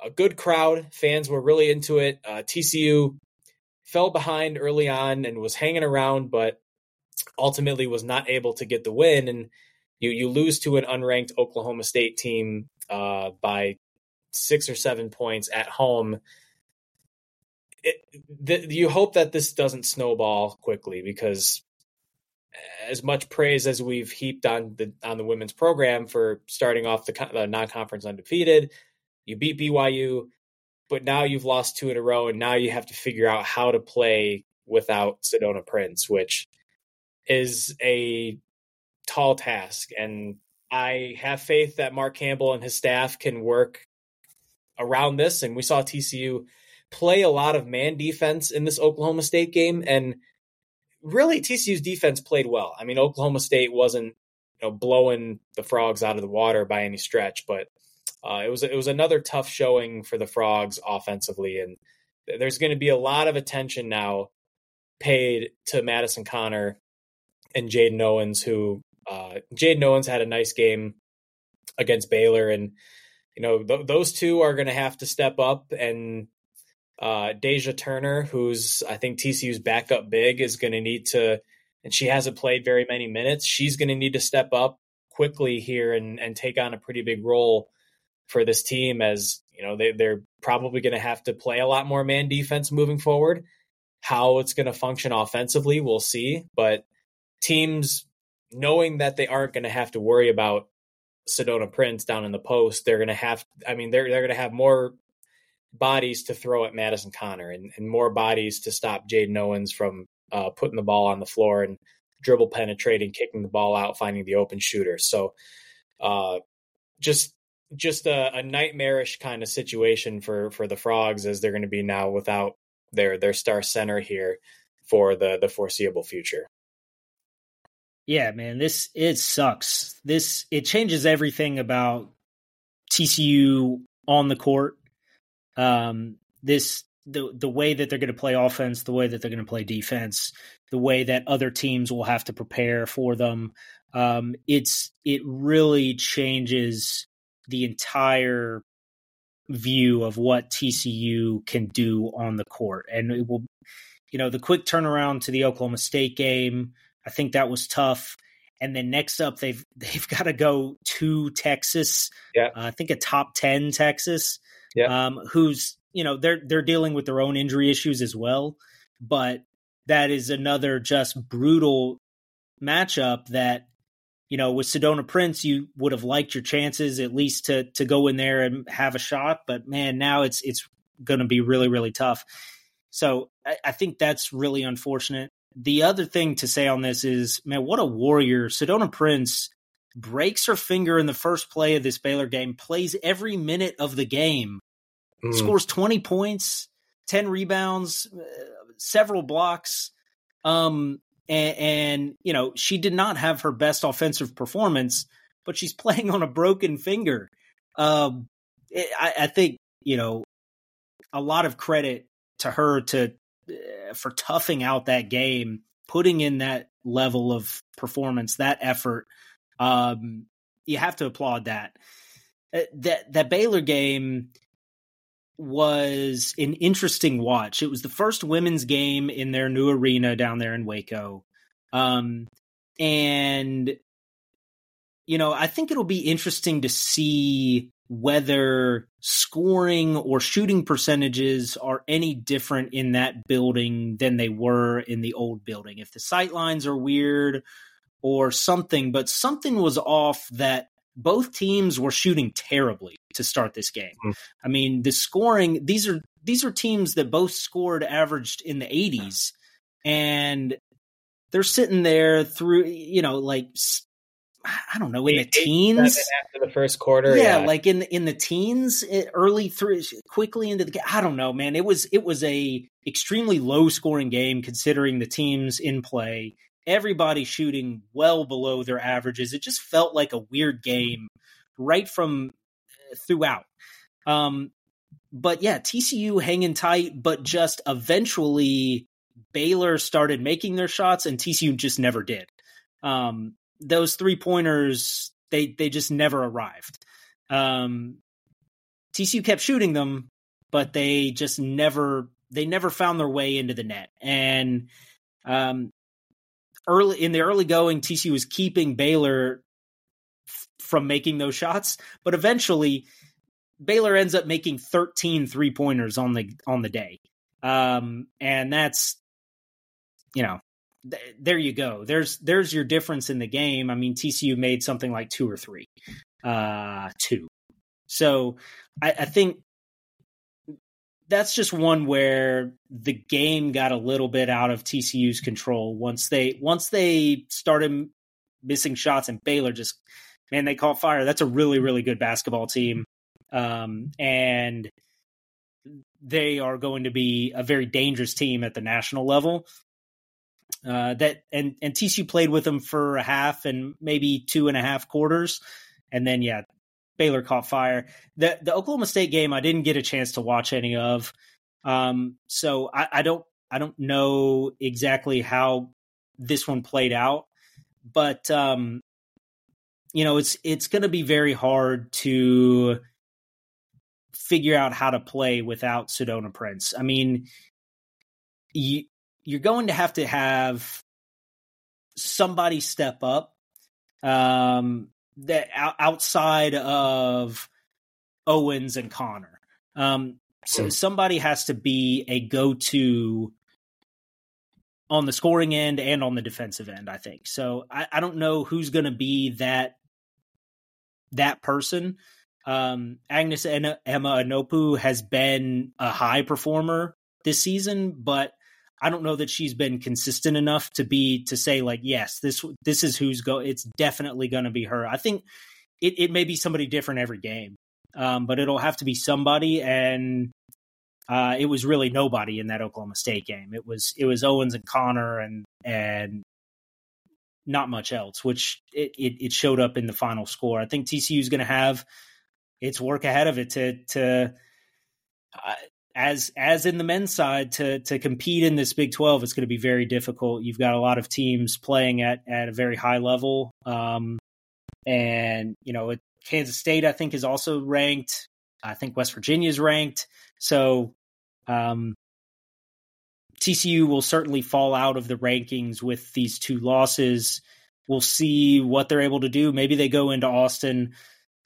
A: A good crowd, fans were really into it. Uh, TCU fell behind early on and was hanging around, but ultimately was not able to get the win. And you you lose to an unranked Oklahoma State team uh, by six or seven points at home. It, the, you hope that this doesn't snowball quickly because as much praise as we've heaped on the on the women's program for starting off the, the non-conference undefeated, you beat BYU, but now you've lost two in a row, and now you have to figure out how to play without Sedona Prince, which is a tall task. And I have faith that Mark Campbell and his staff can work around this. And we saw TCU play a lot of man defense in this Oklahoma State game, and really TCU's defense played well. I mean, Oklahoma State wasn't you know blowing the frogs out of the water by any stretch, but uh, it was it was another tough showing for the frogs offensively, and there's going to be a lot of attention now paid to Madison Conner and Jaden Owens, who uh, Jaden Owens had a nice game against Baylor, and you know th- those two are going to have to step up and uh, Deja Turner, who's I think TCU's backup big, is going to need to, and she hasn't played very many minutes. She's going to need to step up quickly here and and take on a pretty big role for this team, as you know they they're probably going to have to play a lot more man defense moving forward. How it's going to function offensively, we'll see. But teams knowing that they aren't going to have to worry about Sedona Prince down in the post, they're going to have. I mean, they're they're going to have more bodies to throw at Madison Conner and, and more bodies to stop Jaden Owens from uh, putting the ball on the floor and dribble penetrating, kicking the ball out, finding the open shooter. So, uh, just just a, a, nightmarish kind of situation for for the frogs as they're going to be now without their their star center here for the the foreseeable future.
B: Yeah, man, this it sucks. This it changes everything about TCU on the court um, this the the way that they're going to play offense, the way that they're going to play defense, the way that other teams will have to prepare for them. Um, it's it really changes the entire view of what TCU can do on the court, and it will, you know, the quick turnaround to the Oklahoma State game. I think that was tough. And then next up, they've (laughs) they've got to go to Texas.
A: Yeah,
B: uh, I think a top ten Texas
A: yeah.
B: um, who's you know they're they're dealing with their own injury issues as well, but that is another just brutal matchup that you know with Sedona Prince you would have liked your chances at least to to go in there and have a shot, but man, now it's it's going to be really really tough. So I, I think that's really unfortunate. The other thing to say on this is, man, what a warrior Sedona Prince breaks her finger in the first play of this Baylor game, plays every minute of the game, mm. scores 20 points, 10 rebounds, uh, several blocks. Um, and, and, you know, she did not have her best offensive performance, but she's (laughs) playing on a broken finger. Um, it, I, I think, you know, a lot of credit to her to uh, for toughing out that game, putting in that level of performance, that effort um, you have to applaud that. Uh, that that Baylor game was an interesting watch. It was the first women's game in their new arena down there in Waco. Um, and you know, I think it'll be interesting to see whether scoring or shooting percentages are any different in that building than they were in the old building. If the sight lines are weird or something, but something was off that both teams were shooting terribly to start this game. Mm. I mean, the scoring these are these are teams that both scored averaged in the 80s and they're sitting there through you know like I don't know in the teens
A: after the first quarter.
B: Yeah, yeah, like in the, in the teens, early through quickly into the game. I don't know, man. It was it was a extremely low scoring game considering the teams in play everybody shooting well below their averages. It just felt like a weird game right from uh, throughout. Um, but yeah, TCU hanging tight, but just eventually Baylor started making their shots and TCU just never did. Um, those three pointers, they they just never arrived. Um, TCU kept shooting them, but they just never they never found their way into the net. And um, early in the early going, TCU was keeping Baylor f- from making those shots, but eventually Baylor ends up making 13 three pointers on the on the day, um, and that's you know th- there you go. There's there's your difference in the game. I mean, TCU made something like two or three, uh, two. So I, I think that's just one where the game got a little bit out of TCU's control once they once they started missing shots and Baylor just man they caught fire. That's a really really good basketball team, um, and they are going to be a very dangerous team at the national level. Uh, that and and TCU played with them for a half and maybe two and a half quarters, and then yeah, Baylor caught fire. The the Oklahoma State game I didn't get a chance to watch any of. Um, so I, I don't I don't know exactly how this one played out, but um, you know it's it's going to be very hard to figure out how to play without Sedona Prince. I mean, you you're going to have to have somebody step up. Um, that outside of Owens and Conner. Um, so mm. somebody has to be a go-to on the scoring end and on the defensive end. I think so. I, I don't know who's going to be that that person. Um, Agnes and Emma-Nnopu has been a high performer this season, but I don't know that she's been consistent enough to be to say like yes this this is who's go it's definitely going to be her. I think it it may be somebody different every game, um, but it'll have to be somebody and. Uh, it was really nobody in that Oklahoma State game. It was it was Owens and Conner and and not much else, which it, it, it showed up in the final score. I think TCU is going to have its work ahead of it to to uh, as as in the men's side to to compete in this Big 12 it's going to be very difficult. You've got a lot of teams playing at at a very high level um and you know, Kansas State I think is also ranked. I think West Virginia is ranked. So um TCU will certainly fall out of the rankings with these two losses. We'll see what they're able to do. Maybe they go into Austin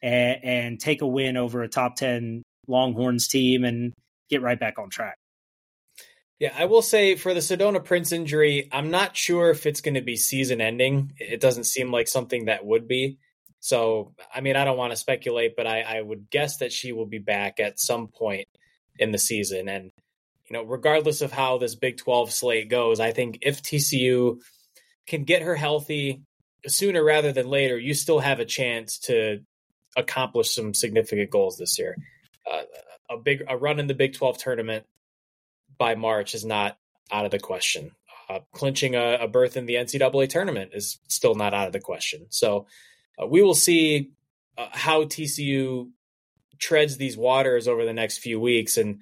B: and, and take a win over a top 10 Longhorns team and get right back on track.
A: Yeah, I will say for the Sedona Prince injury, I'm not sure if it's going to be season ending. It doesn't seem like something that would be. So, I mean, I don't want to speculate, but I, I would guess that she will be back at some point in the season. And, you know, regardless of how this Big 12 slate goes, I think if TCU can get her healthy sooner rather than later, you still have a chance to accomplish some significant goals this year. Uh, a big a run in the Big 12 tournament by March is not out of the question. Uh, clinching a, a, berth in the NCAA tournament is still not out of the question. So uh, we will see uh, how TCU treads these waters over the next few weeks. And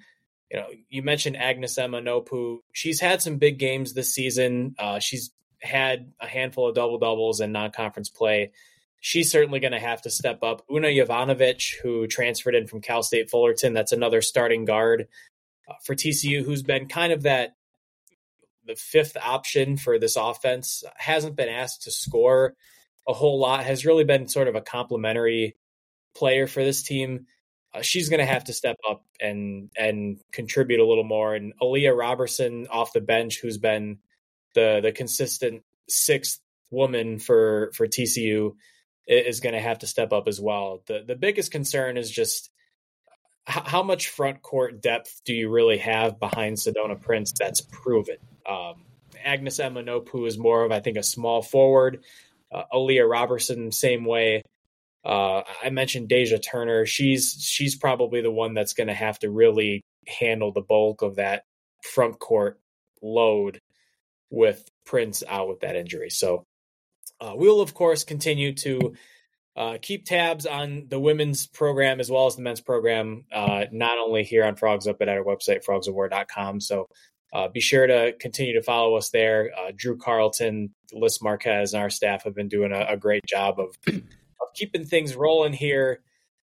A: you know, you mentioned Agnes Emma-Nnopu. She's had some big games this season. Uh, she's had a handful of double doubles in non conference play. She's certainly going to have to step up. Una Jovanovic, who transferred in from Cal State Fullerton, that's another starting guard uh, for TCU, who's been kind of that the fifth option for this offense, hasn't been asked to score a whole lot, has really been sort of a complementary player for this team. Uh, she's going to have to step up and and contribute a little more. And Aaliyah Robertson off the bench, who's been the the consistent sixth woman for for TCU, is going to have to step up as well. the The biggest concern is just how much front court depth do you really have behind Sedona Prince that's proven? Um, Agnes Emma-Nnopu is more of, I think, a small forward. Uh, Aaliyah Robertson, same way. Uh, I mentioned Deja Turner. She's she's probably the one that's going to have to really handle the bulk of that front court load with Prince out with that injury. So uh, we'll of course continue to uh, keep tabs on the women's program as well as the men's program, uh, not only here on Frogs Up, but at our website, frogsofwar.com. So uh, be sure to continue to follow us there. Uh, Drew Carlton, Liz Marquez, and our staff have been doing a, a great job of, of keeping things rolling here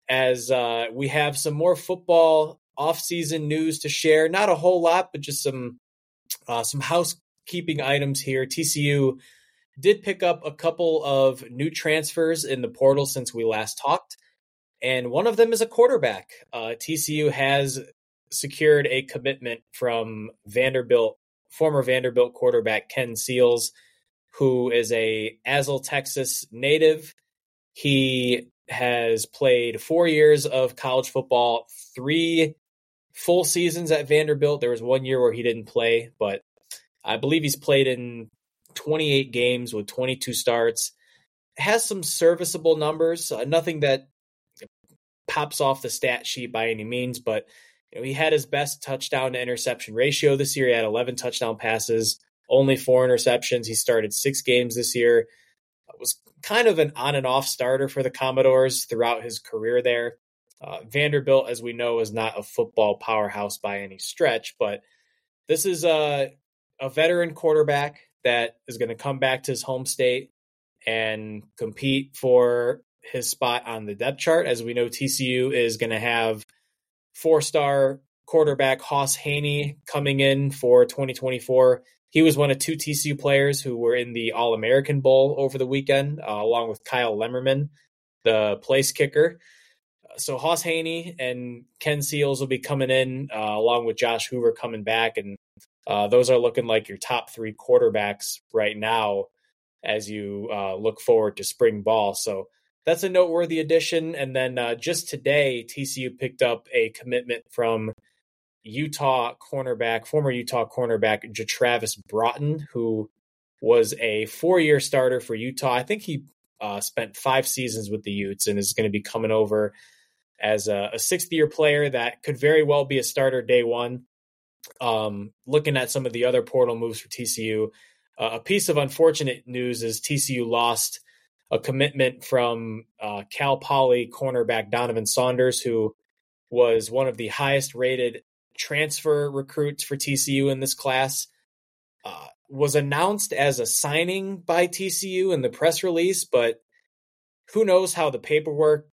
A: as uh, we have some more football off-season news to share. Not a whole lot, but just some some housekeeping items here. TCU did pick up a couple of new transfers in the portal since we last talked, and one of them is a quarterback. Uh, TCU has secured a commitment from Vanderbilt, former Vanderbilt quarterback Ken Seals, who is a Azle, Texas native. He has played four years of college football, three full seasons at Vanderbilt. There was one year where he didn't play, but I believe he's played in 28 games with 22 starts. Has some serviceable numbers, uh, nothing that pops off the stat sheet by any means, but you know, he had his best touchdown to interception ratio this year. He had 11 touchdown passes, only four interceptions. He started six games this year. Was kind of an on and off starter for the Commodores throughout his career there. Uh, Vanderbilt, as we know, is not a football powerhouse by any stretch, but this is a, a veteran quarterback that is going to come back to his home state and compete for his spot on the depth chart. As we know, TCU is going to have four star quarterback Hauss Hejny coming in for 2024. He was one of two TCU players who were in the All American Bowl over the weekend, uh, along with Kyle Lemmerman, the place kicker. So Hauss Hejny and Ken Seals will be coming in, uh, along with Josh Hoover coming back, and uh, those are looking like your top three quarterbacks right now as you uh, look forward to spring ball. So that's a noteworthy addition. And then uh, just today, TCU picked up a commitment from Utah cornerback, former Utah cornerback JaTravis Broughton, who was a four year starter for Utah. I think he uh, spent five seasons with the Utes and is going to be coming over as a, a sixth year player that could very well be a starter day one um, looking at some of the other portal moves for TCU, uh, a piece of unfortunate news is TCU lost a commitment from uh, Cal Poly cornerback Donovan Saunders, who was one of the highest rated transfer recruits for TCU in this class. Uh, was announced as a signing by TCU in the press release, but who knows how the paperwork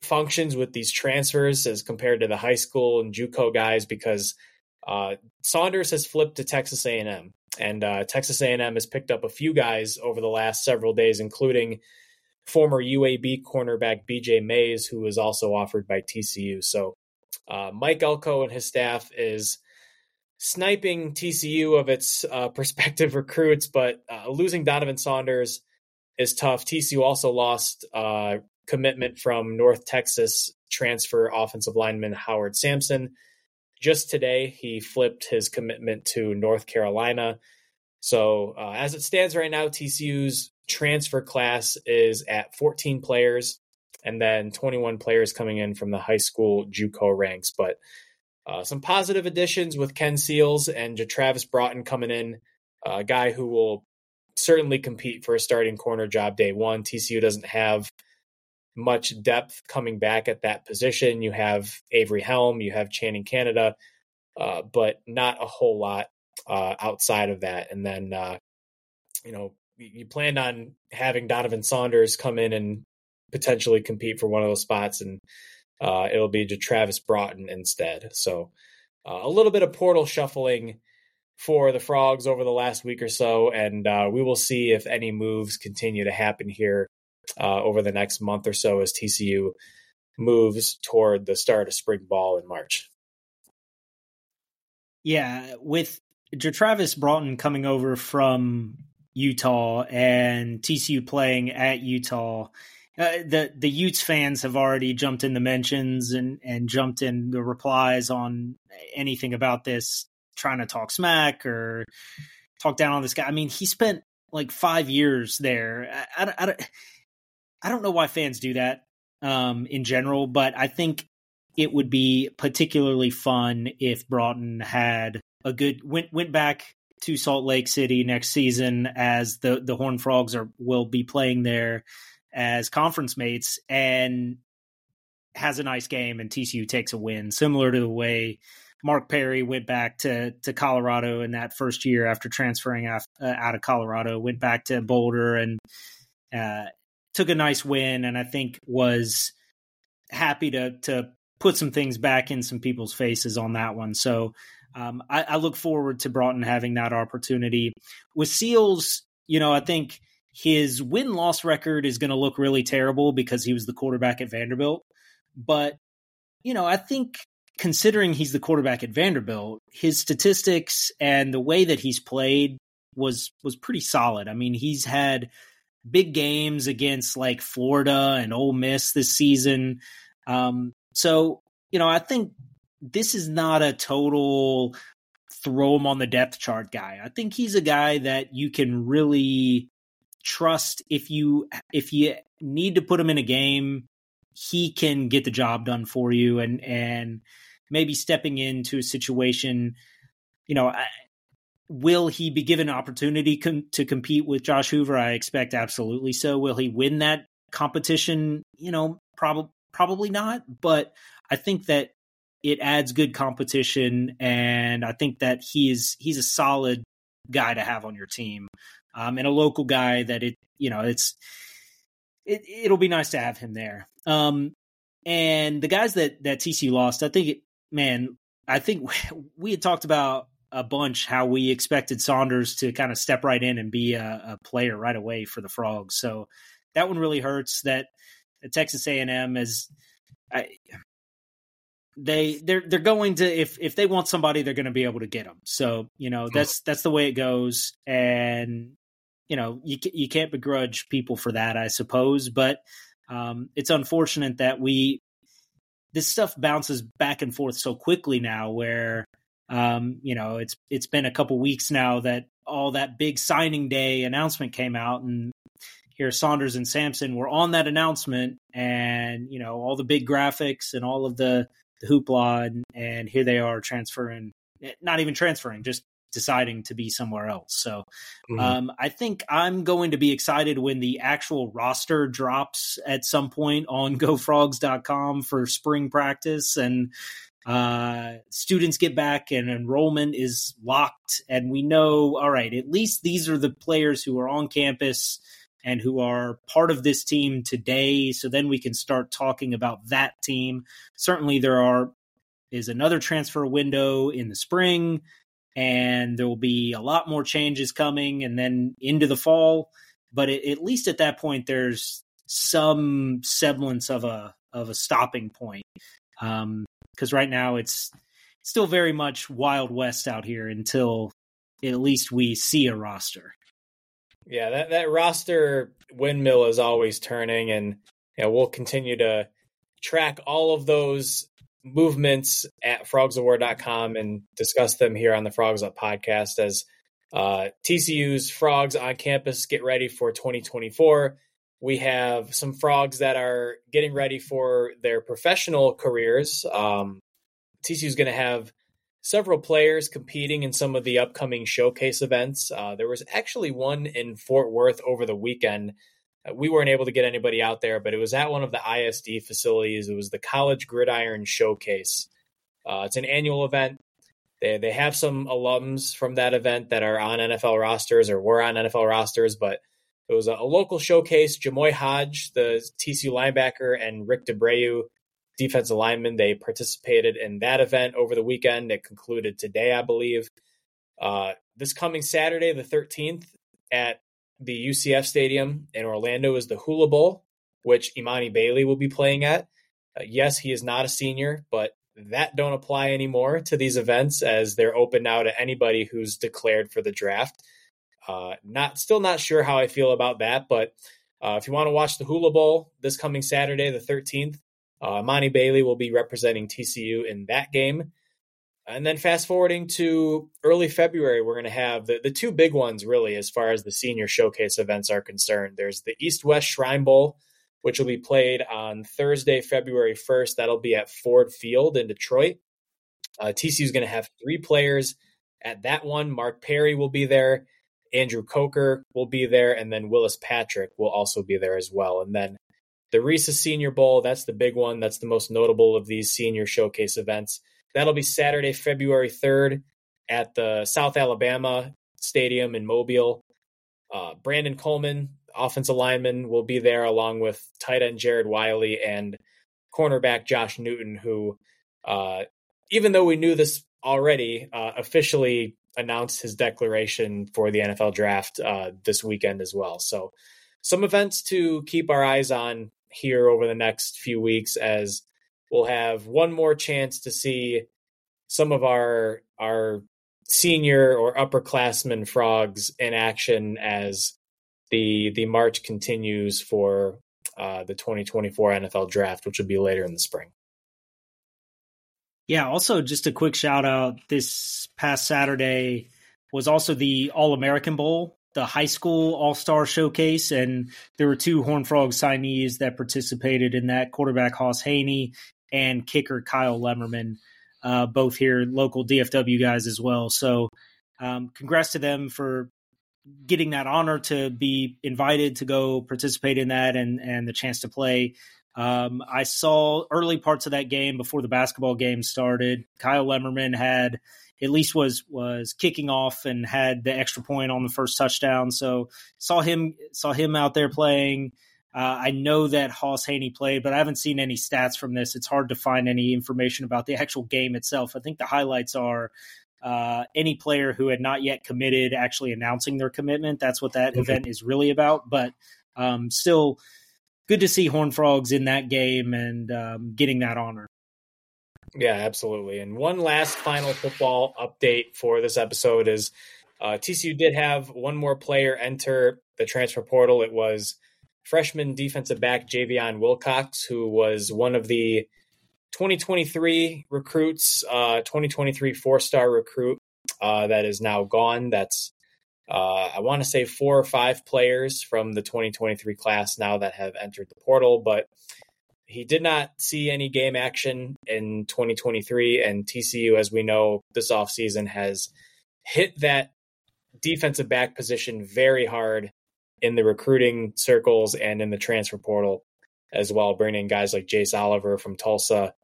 A: functions with these transfers as compared to the high school and JUCO guys because uh, Saunders has flipped to Texas A&M, and uh, Texas A&M has picked up a few guys over the last several days, including former UAB cornerback BJ Mays, who was also offered by TCU. So Uh, Mike Elko and his staff is sniping TCU of its uh, (laughs) prospective recruits, but uh, losing Donovan Saunders is tough. TCU also lost uh, commitment from North Texas transfer offensive lineman Howard Sampson. Just today, he flipped his commitment to North Carolina. So, uh, as it stands right now, TCU's transfer class is at 14 players and then 21 players coming in from the high school JUCO ranks. But uh, some positive additions with Ken Seals and Travis Broughton coming in, a guy who will certainly compete for a starting corner job day one. TCU doesn't have much depth coming back at that position. You have Avery Helm, you have Channing Canada, uh, but not a whole lot uh, outside of that. And then, uh, you know, you planned on having Donovan Saunders come in and potentially compete for one of those spots, and uh, it'll be JaTravis Broughton instead. So uh, a little bit of portal shuffling for the Frogs over the last week or so, and uh, we will see if any moves continue to happen here uh, over the next month or so as TCU moves toward the start of spring ball in March.
B: Yeah, with Travis Broughton coming over from Utah and TCU playing at Utah. Uh, the the Utes fans have already jumped in the mentions and and jumped in the replies on anything about this, trying to talk smack or talk down on this guy. I mean, he spent like five years there. I, I, I, I don't know why fans do that um, in general, but I think it would be particularly fun if Broughton had a good went went back to Salt Lake City next season as the the Horn Frogs are will be playing there as conference mates and has a nice game and TCU takes a win similar to the way Mark Perry went back to to Colorado in that first year after transferring out, uh, out of Colorado went back to Boulder and uh, took a nice win and I think was happy to to put some things back in some people's faces on that one so um, I, I, look forward to Broughton having that opportunity. With Seals, you know, I think his win loss record is going to look really terrible because he was the quarterback at Vanderbilt. But, you know, I think considering he's the quarterback at Vanderbilt, his statistics and the way that he's played was was pretty solid. I mean, he's had big games against like Florida and Ole Miss this season. Um, so, you know, I think this is not a total throw him on the depth chart guy. I think he's a guy that you can really trust if you if you need to put him in a game, he can get the job done for you and and maybe stepping into a situation, you know, will he be given opportunity com- to compete with Josh Hoover? I expect absolutely so. Will he win that competition? You know, probably probably not, but I think that it adds good competition, and I think that he is he's a solid guy to have on your team, um, and a local guy that it you know it's it it'll be nice to have him there. Um, and the guys that that TC lost, I think, it, man, I think (laughs) we had talked about a bunch how we expected Saunders to kind of step right in and be a, a player right away for the Frogs. So that one really hurts. That Texas A and M is. I, they they're they're going to if if they want somebody they're going to be able to get them so you know that's that's the way it goes and you know you you can't begrudge people for that i suppose but um, it's unfortunate that we this stuff bounces back and forth so quickly now where um, you know it's it's been a couple weeks now that all that big signing day announcement came out and here Saunders and Sampson were on that announcement and you know all the big graphics and all of the the hoopla, and, and here they are transferring, not even transferring, just deciding to be somewhere else. So mm-hmm. um, I think I'm going to be excited when the actual roster drops at some point on (laughs) gofrogs.com for spring practice and uh, students get back and enrollment is locked. And we know, all right, at least these are the players who are on campus and who are part of this team today. So then we can start talking about that team. Certainly, there are is another transfer window in the spring, and there will be a lot more changes coming, and then into the fall. But it, at least at that point, there's some semblance of a of a stopping point. Um, because right now it's still very much wild west out here until at least we see a roster.
A: Yeah, that that roster windmill is always turning, and you know, we'll continue to track all of those movements at frogsofwar.com and discuss them here on the Frogs Up podcast as uh, TCU's frogs on campus get ready for 2024. We have some frogs that are getting ready for their professional careers. Um, TCU is going to have several players competing in some of the upcoming showcase events. Uh, there was actually one in Fort Worth over the weekend. Uh, we weren't able to get anybody out there, but it was at one of the ISD facilities. It was the College Gridiron Showcase. Uh, it's an annual event. They they have some alums from that event that are on NFL rosters or were on NFL rosters, but it was a, a local showcase. Jamoi Hodge, the TCU linebacker, and Rick DeBreu, defensive lineman, they participated in that event over the weekend. It concluded today, I believe. Uh, this coming Saturday, the 13th, at the UCF Stadium in Orlando is the Hula Bowl, which Imani Bailey will be playing at. Uh, yes, he is not a senior, but that don't apply anymore to these events as they're open now to anybody who's declared for the draft. Uh, not still not sure how I feel about that, but uh, if you want to watch the Hula Bowl this coming Saturday, the 13th, uh, Monty Bailey will be representing TCU in that game. And then fast forwarding to early February, we're going to have the, the two big ones, really, as far as the senior showcase events are concerned. There's the East West Shrine Bowl, which will be played on Thursday, February 1st. That'll be at Ford Field in Detroit. Uh, TCU is going to have three players at that one. Mark Perry will be there. Andrew Coker will be there. And then Willis Patrick will also be there as well. And then the Reese's Senior Bowl, that's the big one. That's the most notable of these senior showcase events. That'll be Saturday, February 3rd at the South Alabama Stadium in Mobile. Uh, Brandon Coleman, offensive lineman, will be there along with tight end Jared Wiley and cornerback Josh Newton, who, uh, even though we knew this already, uh, officially announced his declaration for the NFL draft uh, this weekend as well. So, some events to keep our eyes on here over the next few weeks as we'll have one more chance to see some of our our senior or upperclassmen frogs in action as the the march continues for uh, the 2024 NFL draft, which will be later in the spring.
B: Yeah. Also, just a quick shout out. This past Saturday was also the All American Bowl, the high school All Star Showcase, and there were two Horn Frog signees that participated in that. Quarterback Hauss Hejny and kicker Kyle Lemmermann, uh, both here local DFW guys as well. So, um, congrats to them for getting that honor to be invited to go participate in that and and the chance to play. Um, I saw early parts of that game before the basketball game started. Kyle Lemmermann had at least was was kicking off and had the extra point on the first touchdown. So saw him saw him out there playing. Uh, I know that Hauss Hejny played, but I haven't seen any stats from this. It's hard to find any information about the actual game itself. I think the highlights are uh, any player who had not yet committed actually announcing their commitment. That's what that event is really about. But um, still, good to see Horn Frogs in that game and um, getting that honor.
A: Yeah, absolutely. And one last final football update for this episode is uh, TCU did have one more player enter the transfer portal. It was freshman defensive back Javion Wilcox, who was one of the 2023 recruits, uh, 2023 four star recruit uh, that is now gone. That's uh, I want to say four or five players from the 2023 class now that have entered the portal, but he did not see any game action in 2023. And TCU, as we know, this offseason has hit that defensive back position very hard in the recruiting circles and in the transfer portal as well, bringing guys like Jace Oliver from Tulsa,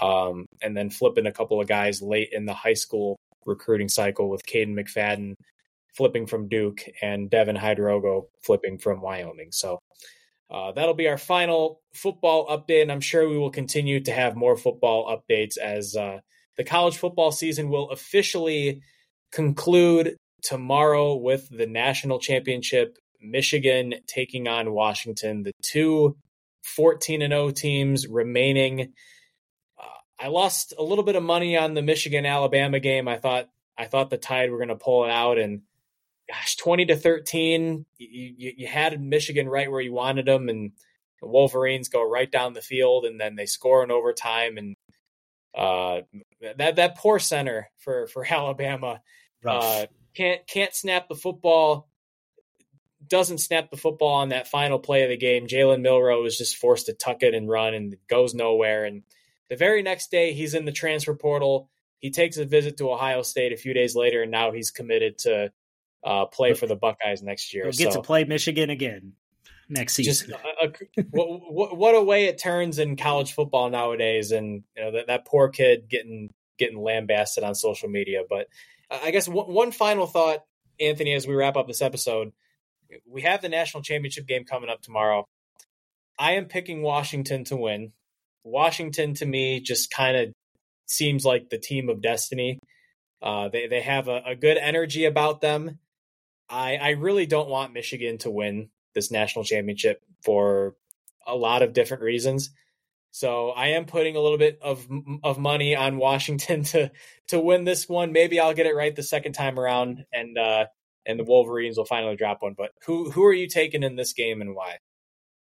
A: um, and then flipping a couple of guys late in the high school recruiting cycle with Caden McFadden flipping from Duke and Devin Hydrogo flipping from Wyoming. So uh, that'll be our final football update, and I'm sure we will continue to have more football updates as uh, the college football season will officially conclude tomorrow with the national championship. Michigan taking on Washington, the two 14 and 0 teams remaining I lost a little bit of money on the Michigan Alabama game. I thought I thought the Tide were going to pull it out, and gosh, twenty to thirteen, you, you, you had Michigan right where you wanted them, and the Wolverines go right down the field, and then they score in overtime, and uh, that that poor center for for (laughs) Alabama uh, can't can't snap the football. Doesn't snap the football on that final play of the game. Jalen Milroe is just forced to tuck it and run, and goes nowhere. And the very next day, he's in the transfer portal. He takes a visit to Ohio State a few days later, and now he's committed to uh, play for the Buckeyes next year.
B: He'll get so, to play Michigan again next season. Just
A: a, a, what, what a way it turns in college football nowadays, and you know that, that poor kid getting getting lambasted on social media. But I guess one, one final thought, Anthony, as we wrap up this episode, we have the national championship game coming up tomorrow. I am picking Washington to win. Washington to me just kind of seems like the team of destiny. Uh, they they have a, a, good energy about them. I I really don't want Michigan to win this national championship for a lot of different reasons. So I am putting a little bit of of money on Washington (laughs) to to win this one. Maybe I'll get it right the second time around, and uh, and the Wolverines will finally drop one. But who who are you taking in this game and why?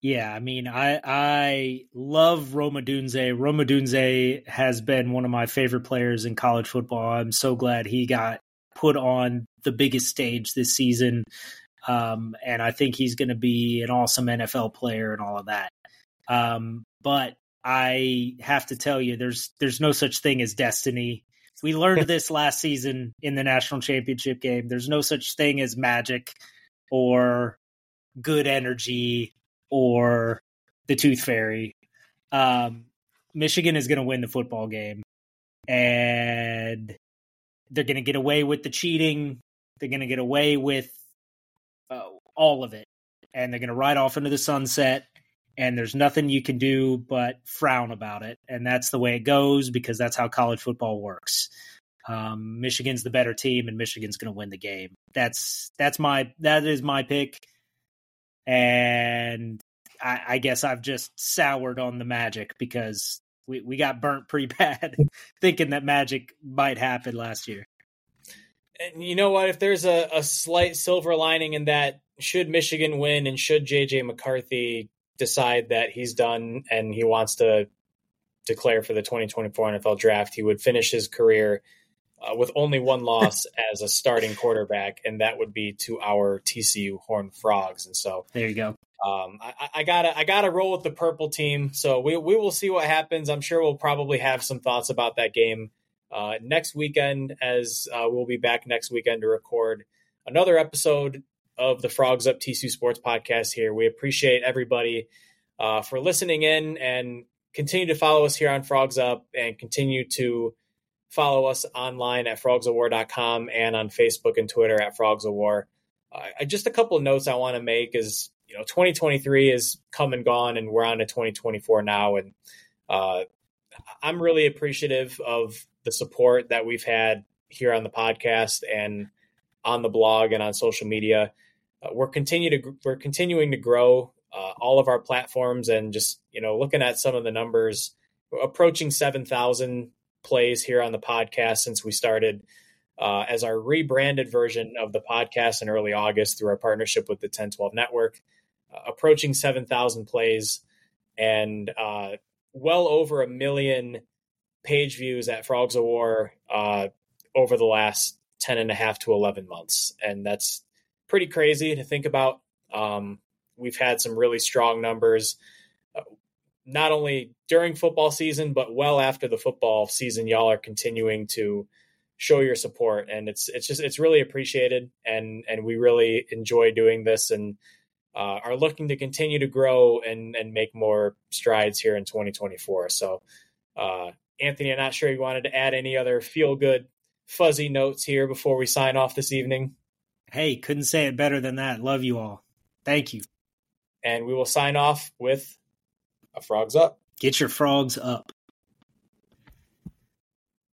B: Yeah, I mean, I I love Rome Odunze. Rome Odunze has been one of my favorite players in college football. I'm so glad he got put on the biggest stage this season. Um, and I think he's going to be an awesome NFL player and all of that. Um, but I have to tell you, there's there's no such thing as destiny. We learned (laughs) this last season in the national championship game. There's no such thing as magic or good energy or the tooth fairy. Um, Michigan is going to win the football game, and they're going to get away with the cheating. They're going to get away with uh, all of it, and they're going to ride off into the sunset. And there's nothing you can do but frown about it, and that's the way it goes because that's how college football works. Um, Michigan's the better team, and Michigan's going to win the game. That's that's my that is my pick, and I, I guess I've just soured on the Magic because we, we got burnt pretty (laughs) bad (laughs) thinking that Magic might happen last year
A: and you know what? If there's a, a slight silver lining in that, should Michigan win and should JJ McCarthy decide that he's done and he wants to declare for the 2024 NFL draft, he would finish his career uh, with only one loss (laughs) as a starting quarterback, and that would be to our TCU Horned Frogs. And so
B: there you go.
A: Um, I, I, gotta I gotta roll with the purple team. So we we will see what happens. I'm sure we'll probably have some thoughts about that game uh, next weekend, as uh, we'll be back next weekend to record another episode of the Frogs Up TCU Sports Podcast here. We appreciate everybody uh, for listening in and continue to follow us here on Frogs Up and continue to follow us online at frogsofwar.com and on Facebook and Twitter at Frogs of War. Uh, just a couple of notes I want to make is, you know, 2023 is come and gone and we're on to 2024 now. And uh, I'm really appreciative of the support that we've had here on the podcast and on the blog and on social media. Uh, we're continue to we're continuing to grow uh, all of our platforms and just you know looking at some of the numbers, approaching seven thousand plays here on the podcast since we started uh, as our rebranded version of the podcast in early August through our partnership with the 1012 Network, approaching seven thousand plays and uh, well over a million page views at Frogs of War uh, over the last 10 and a half to 11 months. And that's pretty crazy to think about. Um, we've had some really strong numbers, uh, not only during football season, but well after the football season. Y'all are continuing to show your support and it's it's just it's really appreciated and and we really enjoy doing this and uh, are looking to continue to grow and and make more strides here in 2024 so uh, Anthony, I'm not sure you wanted to add any other feel good, fuzzy notes here before we sign off this evening.
B: Hey, couldn't say it better than that. Love you all. Thank you.
A: And we will sign off with a frogs up.
B: Get your frogs up.